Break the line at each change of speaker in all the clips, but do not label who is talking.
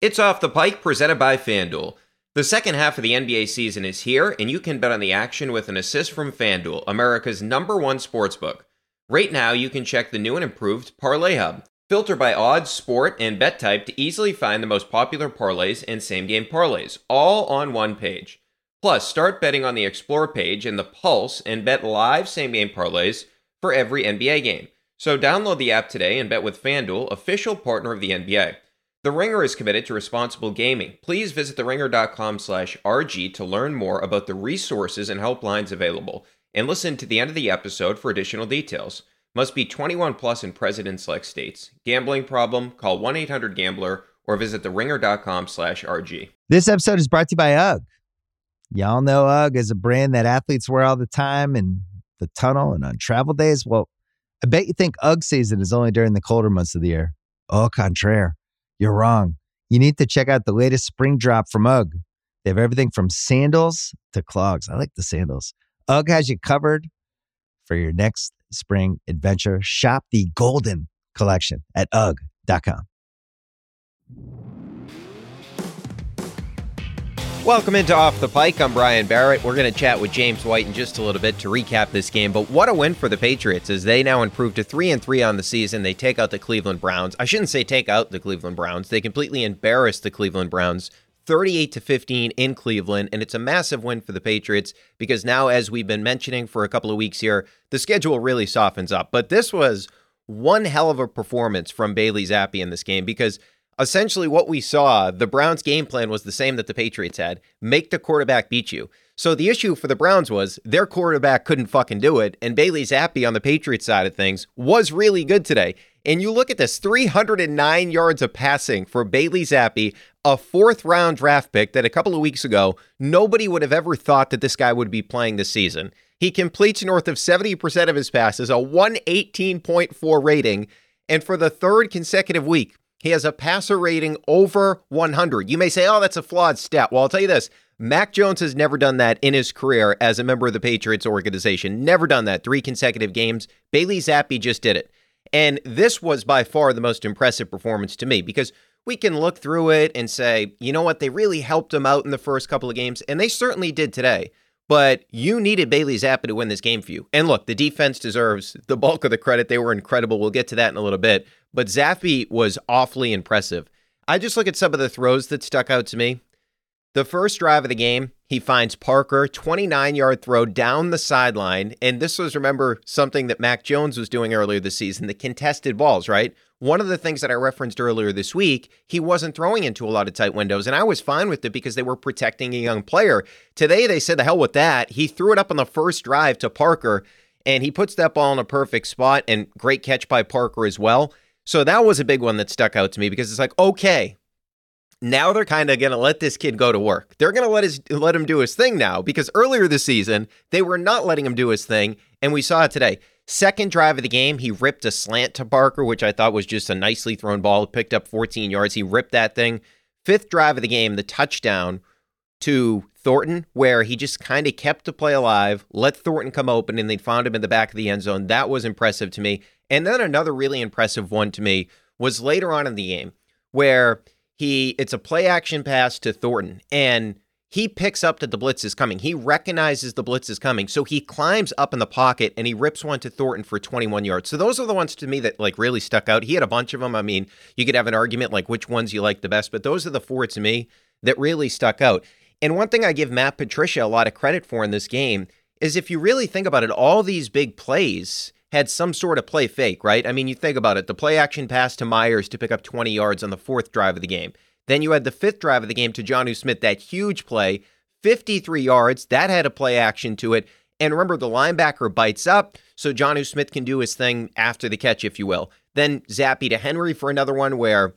It's Off the Pike presented by FanDuel. The second half of the NBA season is here, and you can bet on the action with an assist from FanDuel, America's number one sportsbook. Right now, you can check the new and improved Parlay Hub. Filter by odds, sport, and bet type to easily find the most popular parlays and same game parlays, all on one page. Plus, start betting on the Explore page and the Pulse and bet live same game parlays for every NBA game. So download the app today and bet with FanDuel, official partner of the NBA. The Ringer is committed to responsible gaming. Please visit theringer.com slash RG to learn more about the resources and helplines available, and listen to the end of the episode for additional details. Must be 21 plus in present select states. Gambling problem? Call 1-800-GAMBLER or visit theringer.com slash RG.
This episode is brought to you by UGG. Y'all know UGG is a brand that athletes wear all the time in the tunnel and on travel days. Well, I bet you think UGG season is only during the colder months of the year. Au contraire, you're wrong. You need to check out the latest spring drop from UGG. They have everything from sandals to clogs. I like the sandals. UGG has you covered for your next spring adventure. Shop the Golden Collection at UGG.com.
Welcome into Off the Pike. I'm Brian Barrett. We're going to chat with James White in just a little bit to recap this game. But what a win for the Patriots as they now improve to 3 and 3 on the season. They take out the Cleveland Browns. I shouldn't say take out the Cleveland Browns. They completely embarrass the Cleveland Browns 38 to 15 in Cleveland and it's a massive win for the Patriots because now as we've been mentioning for a couple of weeks here the schedule really softens up but this was one hell of a performance from Bailey Zappe in this game because essentially what we saw the Browns game plan was the same that the Patriots had make the quarterback beat you so the issue for the Browns was their quarterback couldn't fucking do it and Bailey Zappe on the Patriots side of things was really good today and you look at this 309 yards of passing for Bailey Zappe, a fourth round draft pick that a couple of weeks ago, nobody would have ever thought that this guy would be playing this season. He completes north of 70% of his passes, a 118.4 rating, and for the third consecutive week, he has a passer rating over 100. You may say, oh, that's a flawed stat. Well, I'll tell you this Mac Jones has never done that in his career as a member of the Patriots organization. Never done that. Three consecutive games. Bailey Zappe just did it. And this was by far the most impressive performance to me because we can look through it and say, you know what, they really helped him out in the first couple of games, and they certainly did today. But you needed Bailey Zappe to win this game for you. And look, the defense deserves the bulk of the credit. They were incredible. We'll get to that in a little bit. But Zappe was awfully impressive. I just look at some of the throws that stuck out to me. The first drive of the game, he finds Parker, 29 yard throw down the sideline. And this was, remember, something that Mac Jones was doing earlier this season the contested balls, right? One of the things that I referenced earlier this week, he wasn't throwing into a lot of tight windows. And I was fine with it because they were protecting a young player. Today, they said the hell with that. He threw it up on the first drive to Parker, and he puts that ball in a perfect spot. And great catch by Parker as well. So that was a big one that stuck out to me because it's like, okay, now they're kind of going to let this kid go to work. They're going to let his let him do his thing now because earlier this season they were not letting him do his thing, and we saw it today. Second drive of the game, he ripped a slant to Parker, which I thought was just a nicely thrown ball. Picked up 14 yards. He ripped that thing. Fifth drive of the game, the touchdown to Thornton, where he just kind of kept the play alive, let Thornton come open, and they found him in the back of the end zone. That was impressive to me. And then another really impressive one to me was later on in the game where he it's a play action pass to Thornton and he picks up that the blitz is coming. He recognizes the blitz is coming. So he climbs up in the pocket and he rips one to Thornton for 21 yards. So those are the ones to me that like really stuck out. He had a bunch of them. I mean, you could have an argument like which ones you like the best, but those are the four to me that really stuck out. And one thing I give Matt Patricia a lot of credit for in this game is if you really think about it, all these big plays had some sort of play fake, right? I mean, you think about it the play action pass to Meyers to pick up 20 yards on the fourth drive of the game. Then you had the fifth drive of the game to Jonnu Smith, that huge play, 53 yards. That had a play action to it. And remember, the linebacker bites up, so Jonnu Smith can do his thing after the catch, if you will. Then Zappe to Henry for another one where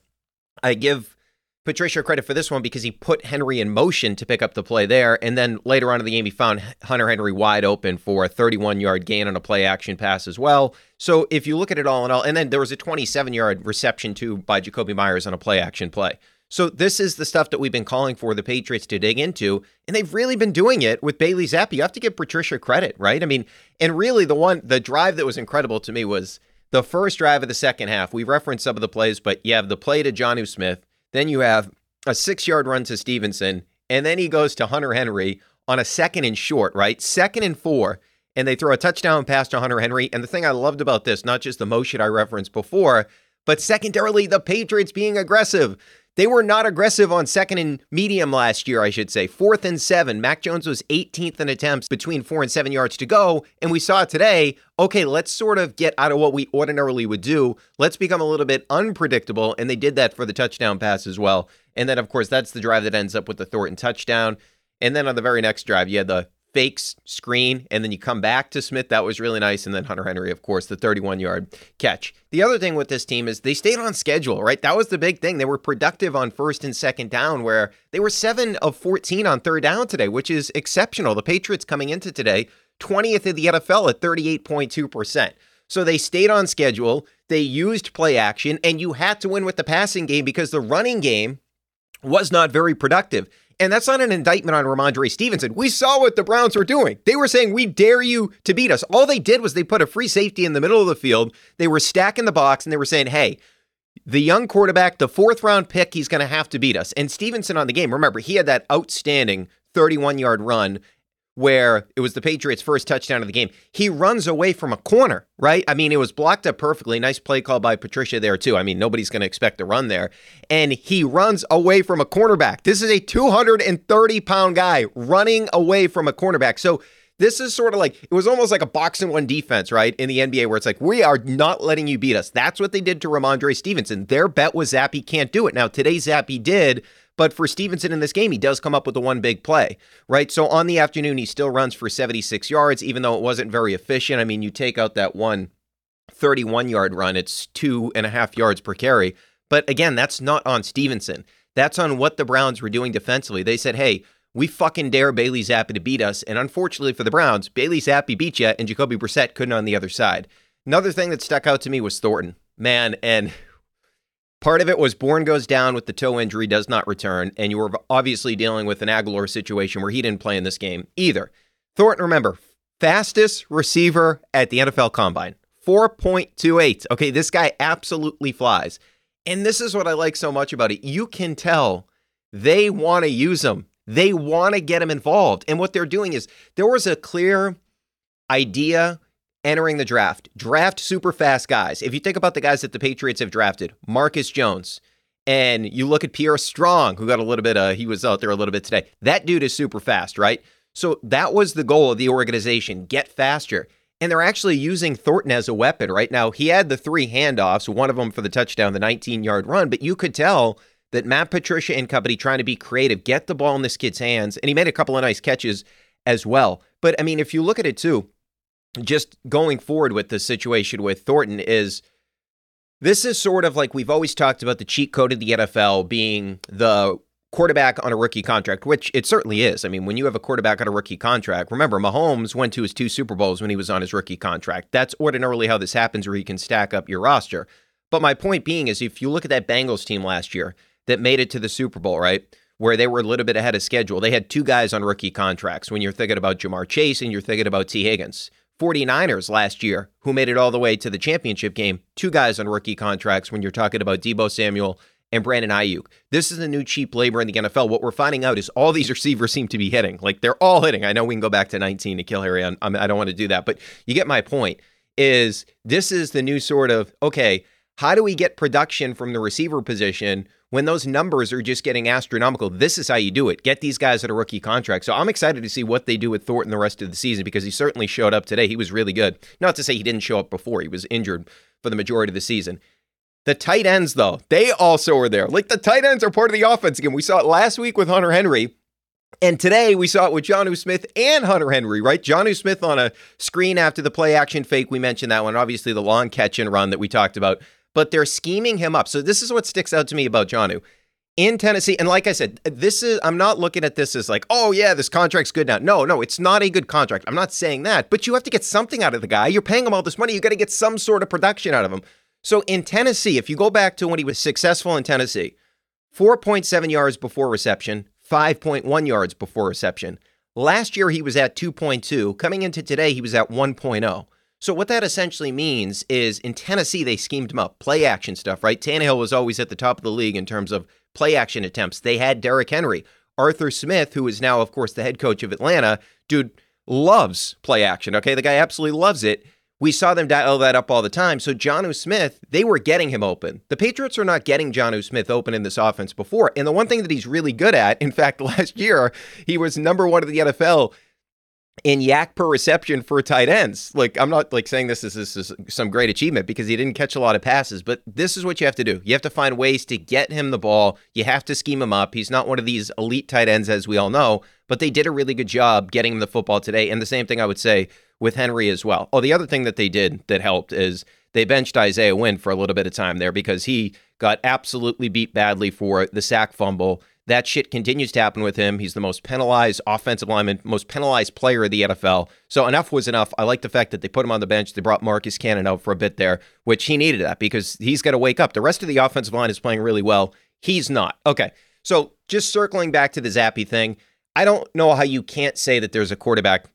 I give Patricia credit for this one because he put Henry in motion to pick up the play there. And then later on in the game, he found Hunter Henry wide open for a 31 yard gain on a play action pass as well. So if you look at it all in all, and then there was a 27 yard reception too by Jakobi Meyers on a play action play. So this is the stuff that we've been calling for the Patriots to dig into, and they've really been doing it with Bailey Zappe. You have to give Patricia credit, right? I mean, and really the one the drive that was incredible to me was the first drive of the second half. We referenced some of the plays, but you have the play to Jonnu Smith then you have a six yard run to Stevenson, and then he goes to Hunter Henry on a second and short, right? Second and four, and they throw a touchdown pass to Hunter Henry. And the thing I loved about this, not just the motion I referenced before, but secondarily, the Patriots being aggressive. They were not aggressive on second and medium last year, I should say. Fourth and seven. Mac Jones was 18th in attempts between four and seven yards to go. And we saw today, okay, let's sort of get out of what we ordinarily would do. Let's become a little bit unpredictable. And they did that for the touchdown pass as well. And then, of course, that's the drive that ends up with the Thornton touchdown. And then on the very next drive, you had the fakes screen and then you come back to Smith. That was really nice. And then Hunter Henry, of course, the 31 yard catch. The other thing with this team is they stayed on schedule, right? That was the big thing. They were productive on first and second down, where they were seven of 14 on third down today, which is exceptional. The Patriots coming into today, 20th in the NFL at 38.2%. So they stayed on schedule. They used play action, and you had to win with the passing game because the running game was not very productive. And that's not an indictment on Rhamondre Stevenson. We saw what the Browns were doing. They were saying, We dare you to beat us. All they did was they put a free safety in the middle of the field. They were stacking the box and they were saying, Hey, the young quarterback, the fourth round pick, he's going to have to beat us. And Stevenson on the game, remember, he had that outstanding 31 yard run where it was the Patriots' first touchdown of the game. He runs away from a corner, right? I mean, it was blocked up perfectly. Nice play call by Patricia there, too. I mean, nobody's going to expect to run there. And he runs away from a cornerback. This is a 230 pound guy running away from a cornerback. So, this is sort of like it was almost like a box and one defense, right? In the NBA, where it's like, we are not letting you beat us. That's what they did to Rhamondre Stevenson. Their bet was Zappe can't do it. Now, today, Zappe did, but for Stevenson in this game, he does come up with the one big play, right? So on the afternoon, he still runs for 76 yards, even though it wasn't very efficient. I mean, you take out that one 31 yard run, it's two and a half yards per carry. But again, that's not on Stevenson. That's on what the Browns were doing defensively. They said, hey, we fucking dare Bailey Zappe to beat us. And unfortunately for the Browns, Bailey Zappe beat you, and Jacoby Brissett couldn't on the other side. Another thing that stuck out to me was Thornton. Man, and Part of it was Bourne goes down with the toe injury, does not return, and you were obviously dealing with an Agholor situation where he didn't play in this game either. Thornton, remember, fastest receiver at the NFL Combine, 4.28. Okay, this guy absolutely flies. And this is what I like so much about it. You can tell they want to use him. They want to get him involved. And what they're doing is there was a clear idea entering the draft. Draft super fast guys. If you think about the guys that the Patriots have drafted, Marcus Jones, and you look at Pierre Strong, who got a little bit, uh, he was out there a little bit today. That dude is super fast, right? So that was the goal of the organization get faster. And they're actually using Thornton as a weapon right now. He had the three handoffs, one of them for the touchdown, the 19 yard run, but you could tell that Matt Patricia and company trying to be creative, get the ball in this kid's hands. And he made a couple of nice catches as well. But I mean, if you look at it too, just going forward with the situation with Thornton is this is sort of like we've always talked about the cheat code of the NFL being the quarterback on a rookie contract, which it certainly is. I mean, when you have a quarterback on a rookie contract, remember Mahomes went to his two Super Bowls when he was on his rookie contract. That's ordinarily how this happens where you can stack up your roster. But my point being is if you look at that Bengals team last year that made it to the Super Bowl, right? Where they were a little bit ahead of schedule. They had two guys on rookie contracts when you're thinking about Ja'Marr Chase and you're thinking about Tee Higgins. 49ers last year, who made it all the way to the championship game, two guys on rookie contracts when you're talking about Deebo Samuel and Brandon Aiyuk. This is the new cheap labor in the NFL. What we're finding out is all these receivers seem to be hitting. Like they're all hitting. I know we can go back to 19 N'Keal Harry. I'm, I don't want to do that, but you get my point. Is this is the new sort of okay? How do we get production from the receiver position when those numbers are just getting astronomical, this is how you do it. Get these guys at a rookie contract. So I'm excited to see what they do with Thornton the rest of the season because he certainly showed up today. He was really good. Not to say he didn't show up before, he was injured for the majority of the season. The tight ends, though, they also were there. Like the tight ends are part of the offense again. We saw it last week with Hunter Henry. And today we saw it with Jonnu Smith and Hunter Henry, right? Jonnu Smith on a screen after the play action fake. We mentioned that one. Obviously, the long catch and run that we talked about. But they're scheming him up. So this is what sticks out to me about Jonnu. In Tennessee, and like I said, this is I'm not looking at this as like, oh yeah, this contract's good now. No, no, it's not a good contract. I'm not saying that, but you have to get something out of the guy. You're paying him all this money. You got to get some sort of production out of him. So in Tennessee, if you go back to when he was successful in Tennessee, 4.7 yards before reception, 5.1 yards before reception. Last year, he was at 2.2. Coming into today, he was at 1.0. So what that essentially means is in Tennessee, they schemed him up, play action stuff, right? Tannehill was always at the top of the league in terms of play action attempts. They had Derrick Henry. Arthur Smith, who is now, of course, the head coach of Atlanta, dude loves play action. Okay. The guy absolutely loves it. We saw them dial that up all the time. So Jonnu Smith, they were getting him open. The Patriots are not getting Jonnu Smith open in this offense before. And the one thing that he's really good at, in fact, last year, he was number one in the NFL in YAC per reception for tight ends. Like I'm not like saying this is, this is some great achievement because he didn't catch a lot of passes, but this is what you have to do. You have to find ways to get him the ball. You have to scheme him up. He's not one of these elite tight ends as we all know, but they did a really good job getting him the football today. And the same thing I would say with Henry as well. Oh, the other thing that they did that helped is they benched Isaiah Wynn for a little bit of time there because he got absolutely beat badly for the sack fumble that shit continues to happen with him. He's the most penalized offensive lineman, most penalized player of the NFL. So enough was enough. I like the fact that they put him on the bench. They brought Marcus Cannon out for a bit there, which he needed that because he's got to wake up. The rest of the offensive line is playing really well. He's not. Okay. So just circling back to the Zappe thing, I don't know how you can't say that there's a quarterback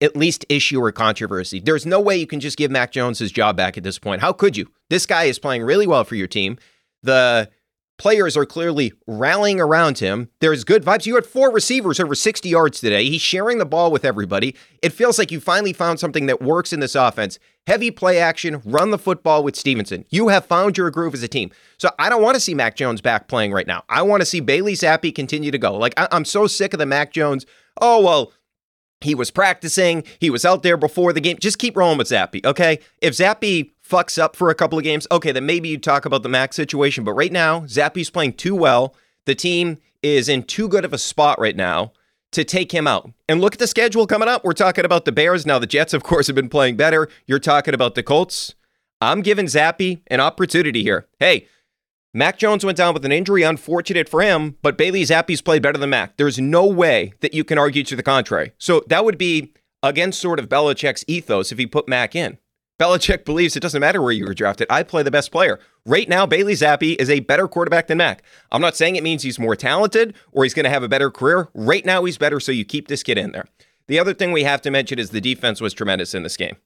at least issue or controversy. There's no way you can just give Mac Jones his job back at this point. How could you? This guy is playing really well for your team. The Players are clearly rallying around him. There's good vibes. You had four receivers over 60 yards today. He's sharing the ball with everybody. It feels like you finally found something that works in this offense. Heavy play action, run the football with Stevenson. You have found your groove as a team. So I don't want to see Mac Jones back playing right now. I want to see Bailey Zappe continue to go. Like, I- I'm so sick of the Mac Jones. Oh, well, he was practicing. He was out there before the game. Just keep rolling with Zappe, okay? If Zappe fucks up for a couple of games, okay, then maybe you talk about the max situation. But right now, Zappe's playing too well. The team is in too good of a spot right now to take him out. And look at the schedule coming up. We're talking about the Bears. Now, the Jets, of course, have been playing better. You're talking about the Colts. I'm giving Zappe an opportunity here. Hey, Mac Jones went down with an injury, unfortunate for him, but Bailey Zappe's played better than Mac. There's no way that you can argue to the contrary. So that would be against sort of Belichick's ethos if he put Mac in. Belichick believes it doesn't matter where you were drafted. I play the best player. Right now, Bailey Zappe is a better quarterback than Mac. I'm not saying it means he's more talented or he's going to have a better career. Right now, he's better, so you keep this kid in there. The other thing we have to mention is the defense was tremendous in this game.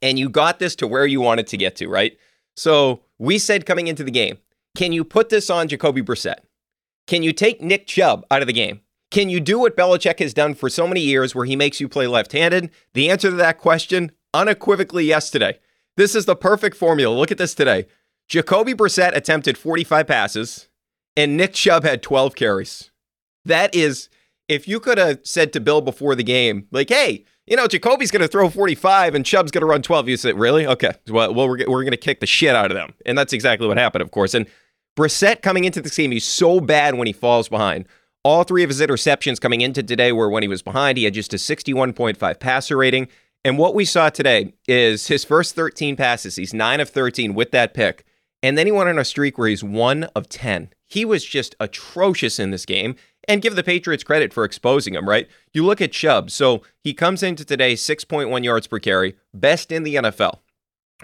And you got this to where you wanted to get to, right? So we said coming into the game, can you put this on Jacoby Brissett? Can you take Nick Chubb out of the game? Can you do what Belichick has done for so many years where he makes you play left handed? The answer to that question, unequivocally yesterday. This is the perfect formula. Look at this today. Jacoby Brissett attempted 45 passes, and Nick Chubb had 12 carries. That is, if you could have said to Bill before the game, like, hey, you know, Jacoby's going to throw 45 and Chubb's going to run 12. You said, really? Okay. Well, well we're, we're going to kick the shit out of them. And that's exactly what happened, of course. And Brissett coming into this game, he's so bad when he falls behind. All three of his interceptions coming into today were when he was behind. He had just a 61.5 passer rating. And what we saw today is his first 13 passes, he's 9 of 13 with that pick. And then he went on a streak where he's 1 of 10. He was just atrocious in this game. And give the Patriots credit for exposing him, right? You look at Chubb. So he comes into today 6.1 yards per carry, best in the NFL.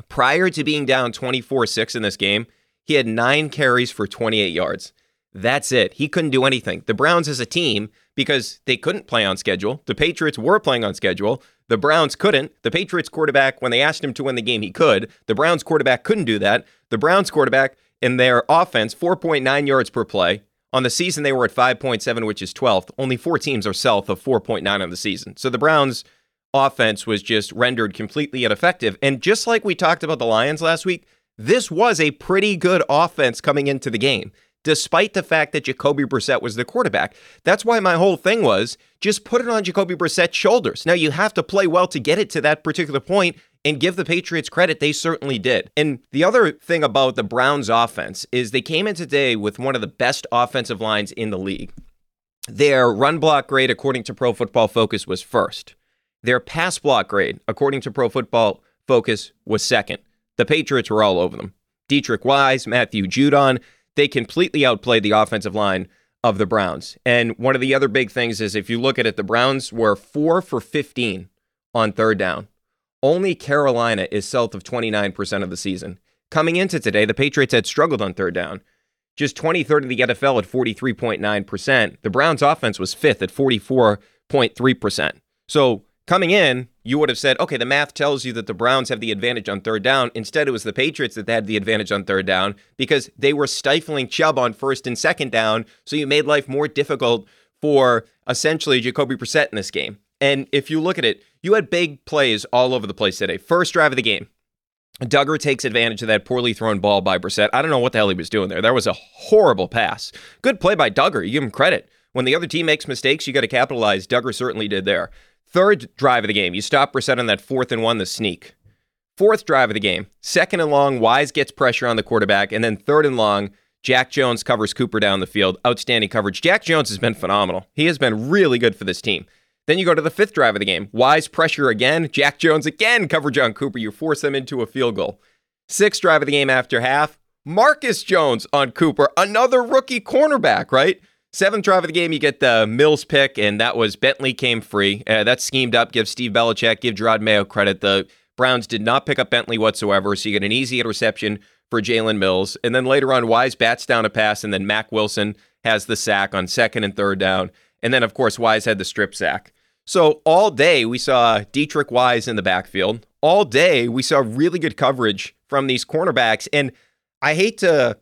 Prior to being down 24 6 in this game, he had nine carries for 28 yards. That's it. He couldn't do anything. The Browns as a team, because they couldn't play on schedule, the Patriots were playing on schedule. The Browns couldn't. The Patriots quarterback, when they asked him to win the game, he could. The Browns quarterback couldn't do that. The Browns quarterback in their offense, 4.9 yards per play. On the season, they were at 5.7, which is 12th. Only four teams are south of 4.9 on the season. So the Browns' offense was just rendered completely ineffective. And just like we talked about the Lions last week, this was a pretty good offense coming into the game despite the fact that Jacoby Brissett was the quarterback. That's why my whole thing was just put it on Jacoby Brissett's shoulders. Now, you have to play well to get it to that particular point and give the Patriots credit. They certainly did. And the other thing about the Browns offense is they came in today with one of the best offensive lines in the league. Their run block grade, according to Pro Football Focus, was first. Their pass block grade, according to Pro Football Focus, was second. The Patriots were all over them. Deatrich Wise, Matthew Judon, they completely outplayed the offensive line of the Browns. And one of the other big things is if you look at it, the Browns were four for 15 on third down. Only Carolina is south of 29% of the season. Coming into today, the Patriots had struggled on third down. Just 23rd in the NFL at 43.9%. The Browns offense was fifth at 44.3%. So coming in, you would have said, okay, the math tells you that the Browns have the advantage on third down. Instead, it was the Patriots that had the advantage on third down because they were stifling Chubb on first and second down. So you made life more difficult for essentially Jacoby Brissett in this game. And if you look at it, you had big plays all over the place today. First drive of the game, Dugger takes advantage of that poorly thrown ball by Brissett. I don't know what the hell he was doing there. That was a horrible pass. Good play by Dugger. You give him credit. When the other team makes mistakes, you got to capitalize. Dugger certainly did there. Third drive of the game, you stop Brissett on that fourth and one, the sneak. Fourth drive of the game, second and long, Wise gets pressure on the quarterback. And then third and long, Jack Jones covers Cooper down the field. Outstanding coverage. Jack Jones has been phenomenal. He has been really good for this team. Then you go to the fifth drive of the game. Wise pressure again. Jack Jones again coverage on Cooper. You force them into a field goal. Sixth drive of the game after half. Marcus Jones on Cooper, another rookie cornerback, right? Seventh drive of the game, you get the Mills pick, and that was Bentley came free. Uh, that's schemed up. Give Steve Belichick, give Jerod Mayo credit. The Browns did not pick up Bentley whatsoever, so you get an easy interception for Jalen Mills. And then later on, Wise bats down a pass, and then Mack Wilson has the sack on second and third down. And then, of course, Wise had the strip sack. So all day we saw Deatrich Wise in the backfield. All day we saw really good coverage from these cornerbacks. And I hate to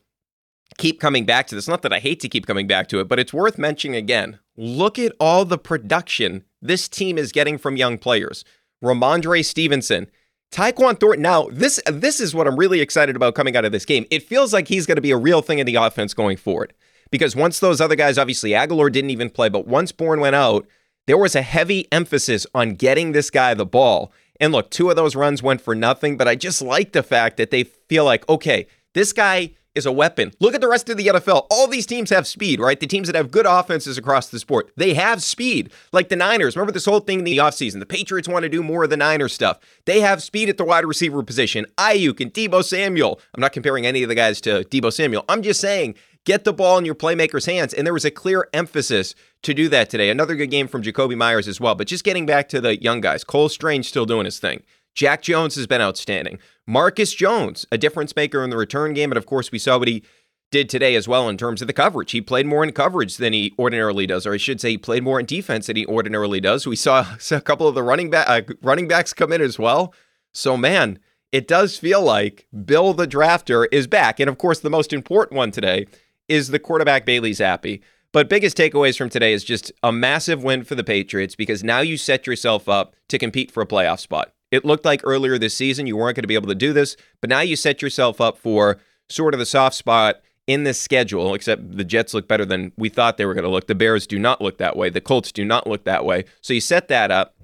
keep coming back to this. Not that I hate to keep coming back to it, but it's worth mentioning again. Look at all the production this team is getting from young players. Rhamondre Stevenson, Tyquan Thornton. Now, this this is what I'm really excited about coming out of this game. It feels like he's going to be a real thing in the offense going forward. Because once those other guys, obviously Agholor didn't even play, but once Bourne went out, there was a heavy emphasis on getting this guy the ball. And look, two of those runs went for nothing, but I just like the fact that they feel like, okay, this guy is a weapon. Look at the rest of the NFL. All these teams have speed, right? The teams that have good offenses across the sport, they have speed. Like the Niners. Remember this whole thing in the offseason? The Patriots want to do more of the Niners stuff. They have speed at the wide receiver position. Aiyuk and Deebo Samuel. I'm not comparing any of the guys to Deebo Samuel. I'm just saying get the ball in your playmakers' hands. And there was a clear emphasis to do that today. Another good game from Jakobi Meyers as well. But just getting back to the young guys, Cole Strange still doing his thing. Jack Jones has been outstanding. Marcus Jones, a difference maker in the return game. And of course, we saw what he did today as well in terms of the coverage. He played more in coverage than he ordinarily does, or I should say, he played more in defense than he ordinarily does. We saw a couple of the running back uh, running backs come in as well. So man, it does feel like Bill the drafter is back. And of course, the most important one today is the quarterback Bailey Zappe. But biggest takeaways from today is just a massive win for the Patriots because now you set yourself up to compete for a playoff spot. It looked like earlier this season you weren't going to be able to do this, but now you set yourself up for sort of the soft spot in this schedule, except the Jets look better than we thought they were going to look. The Bears do not look that way. The Colts do not look that way. So you set that up.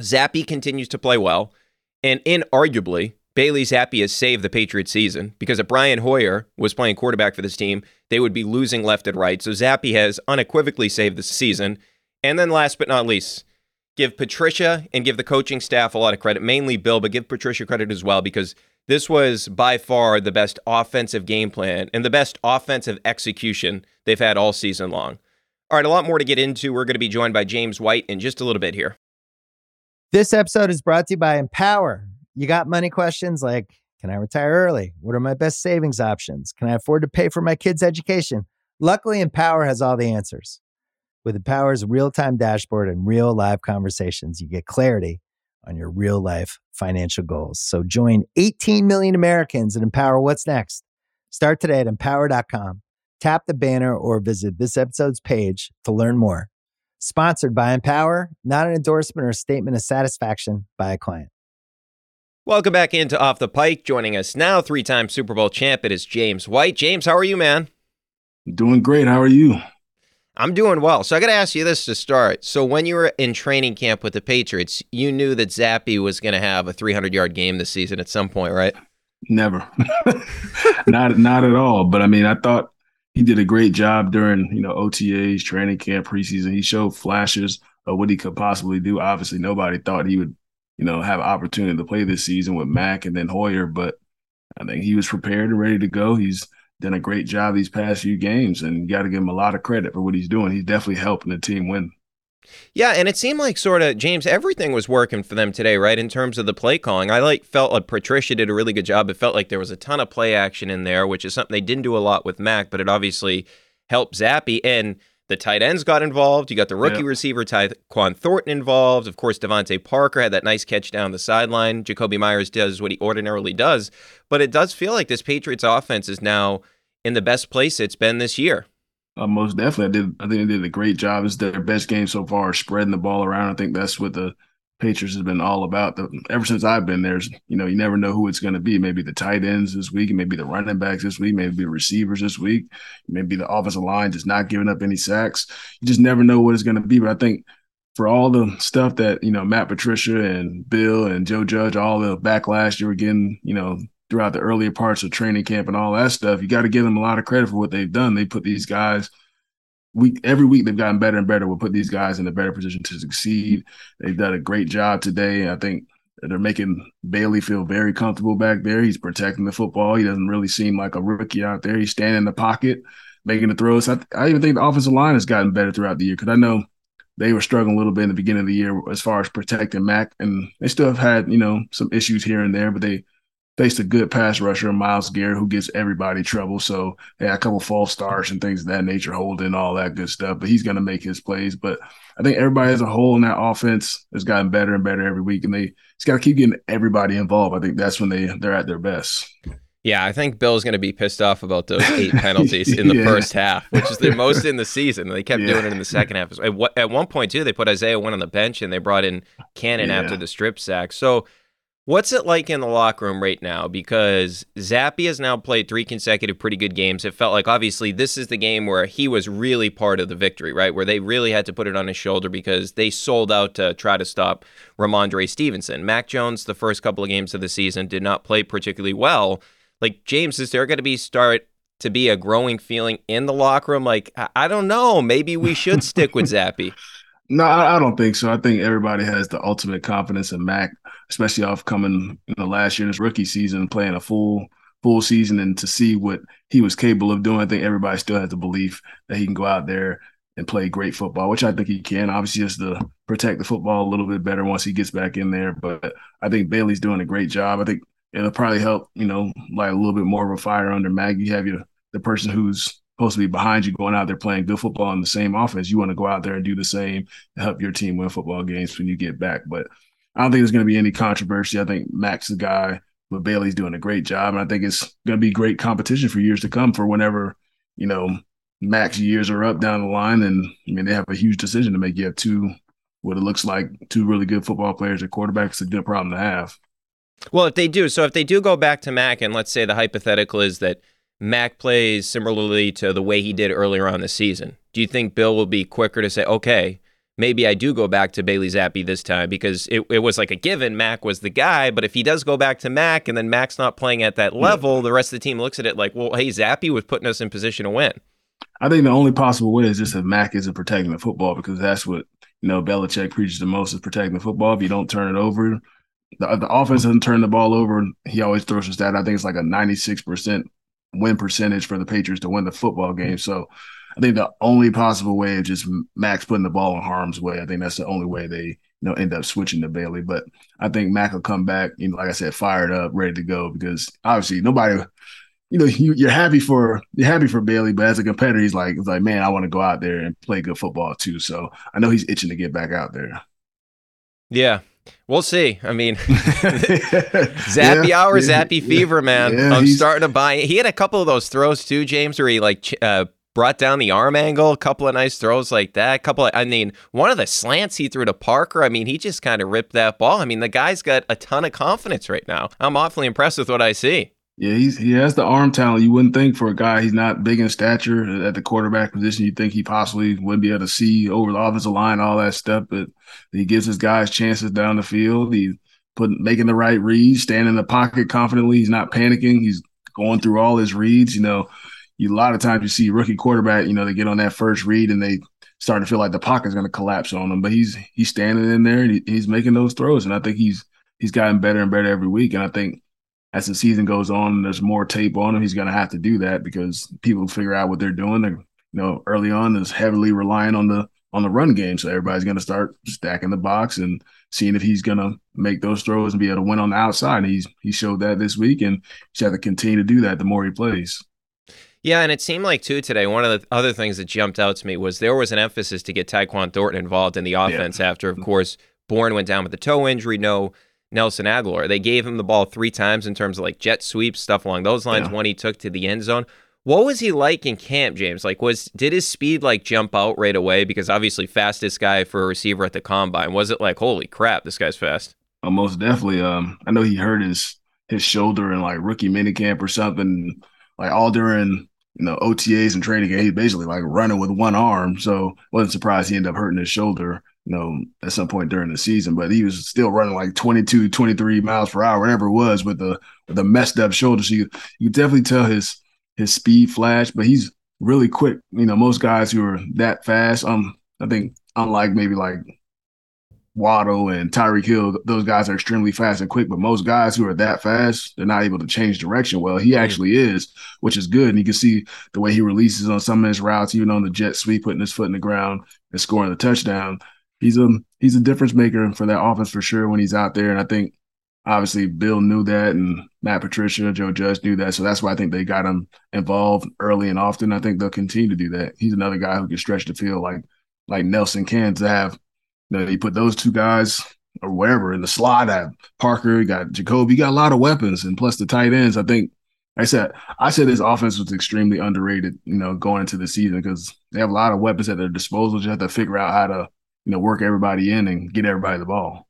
Zappe continues to play well. And inarguably, Bailey Zappe has saved the Patriots season because if Brian Hoyer was playing quarterback for this team, they would be losing left and right. So Zappe has unequivocally saved the season. And then last but not least, give Patricia and give the coaching staff a lot of credit, mainly Bill, but give Patricia credit as well because this was by far the best offensive game plan and the best offensive execution they've had all season long. All right, a lot more to get into. We're going to be joined by James White in just a little bit here.
This episode is brought to you by Empower. You got money questions like Can I retire early? What are my best savings options? Can I afford to pay for my kids' education? Luckily, Empower has all the answers. With Empower's real time dashboard and real live conversations, you get clarity on your real life financial goals. So join 18 million Americans and empower what's next. Start today at empower.com. Tap the banner or visit this episode's page to learn more. Sponsored by Empower, not an endorsement or a statement of satisfaction by a client.
Welcome back into Off the Pike. Joining us now, three time Super Bowl champ, it is James White. James, how are you, man?
Doing great. How are you?
I'm doing well. So I got to ask you this to start. So when you were in training camp with the Patriots, you knew that Zappe was going to have a 300 yard game this season at some point, right?
Never, not not at all. But I mean, I thought he did a great job during you know OTAs, training camp, preseason. He showed flashes of what he could possibly do. Obviously, nobody thought he would you know have an opportunity to play this season with Mack and then Hoyer, but I think he was prepared and ready to go. He's done a great job these past few games, and you got to give him a lot of credit for what he's doing. He's definitely helping the team win.
Yeah, and it seemed like sort of James, everything was working for them today, right? In terms of the play calling, I like felt like Patricia did a really good job. It felt like there was a ton of play action in there, which is something they didn't do a lot with Mac, but it obviously helped Zappe. and. The tight ends got involved. You got the rookie receiver Tyquan Thornton involved. Of course, DeVante Parker had that nice catch down the sideline. Jakobi Meyers does what he ordinarily does. But it does feel like this Patriots offense is now in the best place it's been this year.
Uh, most definitely, I did. I think they did a great job. It's their best game so far, spreading the ball around. I think that's what the Patriots has been all about. The, ever since I've been there, you know, you never know who it's going to be. Maybe the tight ends this week, maybe the running backs this week, maybe the receivers this week, maybe the offensive line just not giving up any sacks. You just never know what it's going to be. But I think for all the stuff that you know Matt Patricia and Bill and Joe Judge, all the backlash you were getting, you know, throughout the earlier parts of training camp and all that stuff, you got to give them a lot of credit for what they've done. They put these guys week every week they've gotten better and better. We'll put these guys in a better position to succeed. They've done a great job today. I think they're making Bailey feel very comfortable back there. He's protecting the football. He doesn't really seem like a rookie out there. He's standing in the pocket, making the throws. I, I even think the offensive line has gotten better throughout the year because I know they were struggling a little bit in the beginning of the year as far as protecting Mac, and they still have had you know some issues here and there, but they faced a good pass rusher, Myles Garrett, who gets everybody trouble. So yeah, a couple false starts and things of that nature, holding all that good stuff. But he's going to make his plays. But I think everybody as a whole in that offense has gotten better and better every week, and they just got to keep getting everybody involved. I think that's when they they're at their best.
Yeah, I think Bill's going to be pissed off about those eight penalties in the yeah. first half, which is the most in the season. They kept yeah. doing it in the second half. At one point, too, they put Isaiah Wynn on the bench and they brought in Cannon yeah. after the strip sack. So What's it like in the locker room right now? Because Zappe has now played three consecutive pretty good games. It felt like obviously this is the game where he was really part of the victory, right? Where they really had to put it on his shoulder because they sold out to try to stop Ramondre Stevenson. Mac Jones, the first couple of games of the season, did not play particularly well. Like James, is there going to be start to be a growing feeling in the locker room? Like I don't know, maybe we should stick with Zappe.
No, I don't think so. I think everybody has the ultimate confidence in Mac, especially off coming in the last year, in his rookie season, playing a full full season, and to see what he was capable of doing. I think everybody still has the belief that he can go out there and play great football, which I think he can. Obviously, just to protect the football a little bit better once he gets back in there. But I think Bailey's doing a great job. I think it'll probably help, you know, like a little bit more of a fire under Maggie. You have your the person who's supposed to be behind you going out there playing good football in the same offense. You want to go out there and do the same help your team win football games when you get back. But I don't think there's going to be any controversy. I think Mac's the guy, but Bailey's doing a great job. And I think it's going to be great competition for years to come for whenever, you know, Mac's years are up down the line. And I mean, they have a huge decision to make. You have two, what it looks like, two really good football players at quarterback. It's a good problem to have.
Well, if they do, so if they do go back to Mac, and let's say the hypothetical is that Mac plays similarly to the way he did earlier on the season, do you think Bill will be quicker to say, okay, maybe I do go back to Bailey Zappe this time because it, it was like a given Mac was the guy. But if he does go back to Mac and then Mac's not playing at that level, yeah. the rest of the team looks at it like, well, hey, Zappe was putting us in position to win.
I think the only possible way is just if Mac isn't protecting the football because that's what you know Belichick preaches the most is protecting the football. If you don't turn it over, the, the offense doesn't turn the ball over. He always throws a stat. I think it's like a ninety six percent win percentage for the Patriots to win the football game. So I think the only possible way is just Mac's putting the ball in harm's way. I think that's the only way they you know end up switching to Bailey. But I think Mac will come back, you know, like I said, fired up, ready to go because obviously nobody. You know, you, are happy for you're happy for Bailey, but as a competitor, he's like, he's like, man, I want to go out there and play good football too. So I know he's itching to get back out there.
Yeah, We'll see. I mean, Zappe yeah, hour, yeah, Zappe fever, man. Yeah, I'm starting to buy. He had a couple of those throws too, James, where he like uh, brought down the arm angle. A couple of nice throws like that. A couple. Of, I mean, one of the slants he threw to Parker. I mean, he just kind of ripped that ball. I mean, the guy's got a ton of confidence right now. I'm awfully impressed with what I see.
Yeah, he's he has the arm talent. You wouldn't think for a guy he's not big in stature at the quarterback position. You think he possibly wouldn't be able to see over the offensive line, all that stuff. But he gives his guys chances down the field. He's putting making the right reads, standing in the pocket confidently. He's not panicking. He's going through all his reads. You know, you, a lot of times you see rookie quarterback. You know, they get on that first read and they start to feel like the pocket's going to collapse on them. But he's he's standing in there and he, he's making those throws. And I think he's he's gotten better and better every week. And I think as the season goes on there's more tape on him, he's going to have to do that because people figure out what they're doing. They're, you know, early on is heavily relying on the on the run game, so everybody's going to start stacking the box and seeing if he's going to make those throws and be able to win on the outside. And he's he showed that this week, and he's have to continue to do that the more he plays.
Yeah, and it seemed like too today. One of the other things that jumped out to me was there was an emphasis to get Tyquan Thornton involved in the offense yeah. after, of course, Bourne went down with a toe injury. No Nelson Agholor. They gave him the ball three times in terms of like jet sweeps, stuff along those lines. Yeah. One he took to the end zone. What was he like in camp, James? Like, was did his speed like jump out right away? Because obviously, fastest guy for a receiver at the combine. Was it like, holy crap, this guy's fast?
Oh, most definitely. Um, I know he hurt his his shoulder in like rookie minicamp or something. Like all during you know OTAs and training, he basically like running with one arm. So wasn't surprised he ended up hurting his shoulder you know, at some point during the season, but he was still running like 22, 23 miles per hour, whatever it was with the with the messed up shoulder. So you you definitely tell his his speed flash, but he's really quick. You know, most guys who are that fast, um, I think unlike maybe like Waddle and Tyreek Hill, those guys are extremely fast and quick, but most guys who are that fast, they're not able to change direction. Well, he actually is, which is good. And you can see the way he releases on some of his routes, even on the jet sweep, putting his foot in the ground and scoring the touchdown he's a he's a difference maker for that offense for sure when he's out there. And I think obviously Bill knew that, and Matt Patricia, Joe Judge knew that. So that's why I think they got him involved early and often. I think they'll continue to do that. He's another guy who can stretch the field like like Nelson can to have. You know, you put those two guys or wherever in the slot at Parker, you got Jacoby, you got a lot of weapons, and plus the tight ends. I think I said I said this offense was extremely underrated, you know, going into the season because they have a lot of weapons at their disposal. Just have to figure out how to you know, work everybody in and get everybody the ball.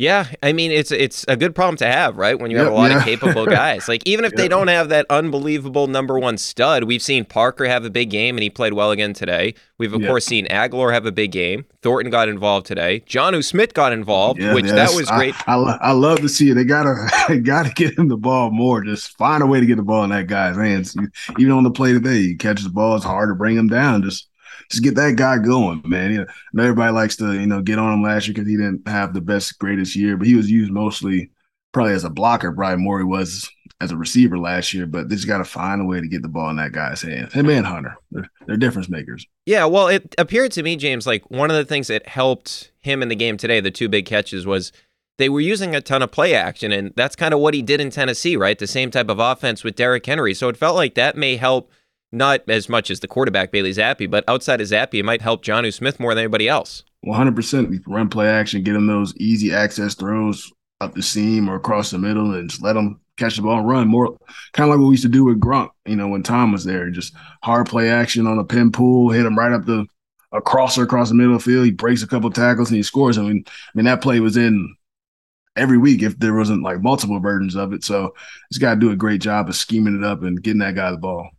Yeah, I mean it's it's a good problem to have, right? When you yep, have a lot yeah. of capable guys. Like even if yep. they don't have that unbelievable number one stud, we've seen Parker have a big game and he played well again today. We've of yep. course seen Agholor have a big game. Thornton got involved today. Jonnu Smith got involved, yeah, which that was great.
I, I, I, love to see it. They gotta gotta get him the ball more. Just find a way to get the ball in that guy's hands. Even on the play today, he catches the ball. It's hard to bring him down. Just just get that guy going, man. You know, everybody likes to, you know, get on him last year because he didn't have the best, greatest year, but he was used mostly probably as a blocker. Brian Morey was as a receiver last year, but they just got to find a way to get the ball in that guy's hands. Him and Hunter, they're, they're difference makers.
Yeah, well, it appeared to me, James, like one of the things that helped him in the game today, the two big catches, was they were using a ton of play action, and that's kind of what he did in Tennessee, right? The same type of offense with Derrick Henry. So it felt like that may help not as much as the quarterback Bailey Zappe, but outside of Zappe, it might help Jonnu Smith more than anybody else.
100% run play action, get him those easy access throws up the seam or across the middle and just let him catch the ball and run more kind of like what we used to do with Gronk, you know, when Tom was there. Just hard play action on a pin pull, hit him right up the a crosser across the middle of the field. He breaks a couple tackles and he scores. I mean, I mean that play was in every week if there wasn't like multiple versions of it. So he's got to do a great job of scheming it up and getting that guy the ball.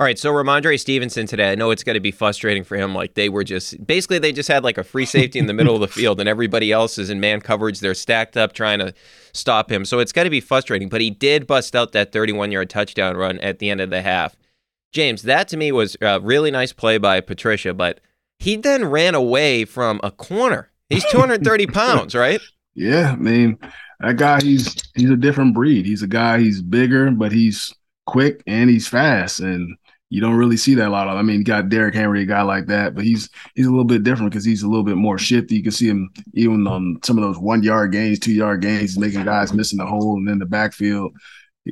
All right, so Rhamondre Stevenson today. I know it's going to be frustrating for him. Like they were just basically they just had like a free safety in the middle of the field, and everybody else is in man coverage. They're stacked up trying to stop him. So it's got to be frustrating. But he did bust out that 31 yard touchdown run at the end of the half. James, that to me was a really nice play by Patricia, but he then ran away from a corner. He's 230 pounds, right?
Yeah, I mean that guy. He's he's a different breed. He's a guy. He's bigger, but he's quick and he's fast and you don't really see that a lot of. I mean, got Derrick Henry, a guy like that, but he's he's a little bit different because he's a little bit more shifty. You can see him even on some of those one yard gains, two yard gains, making guys missing the hole and then the backfield.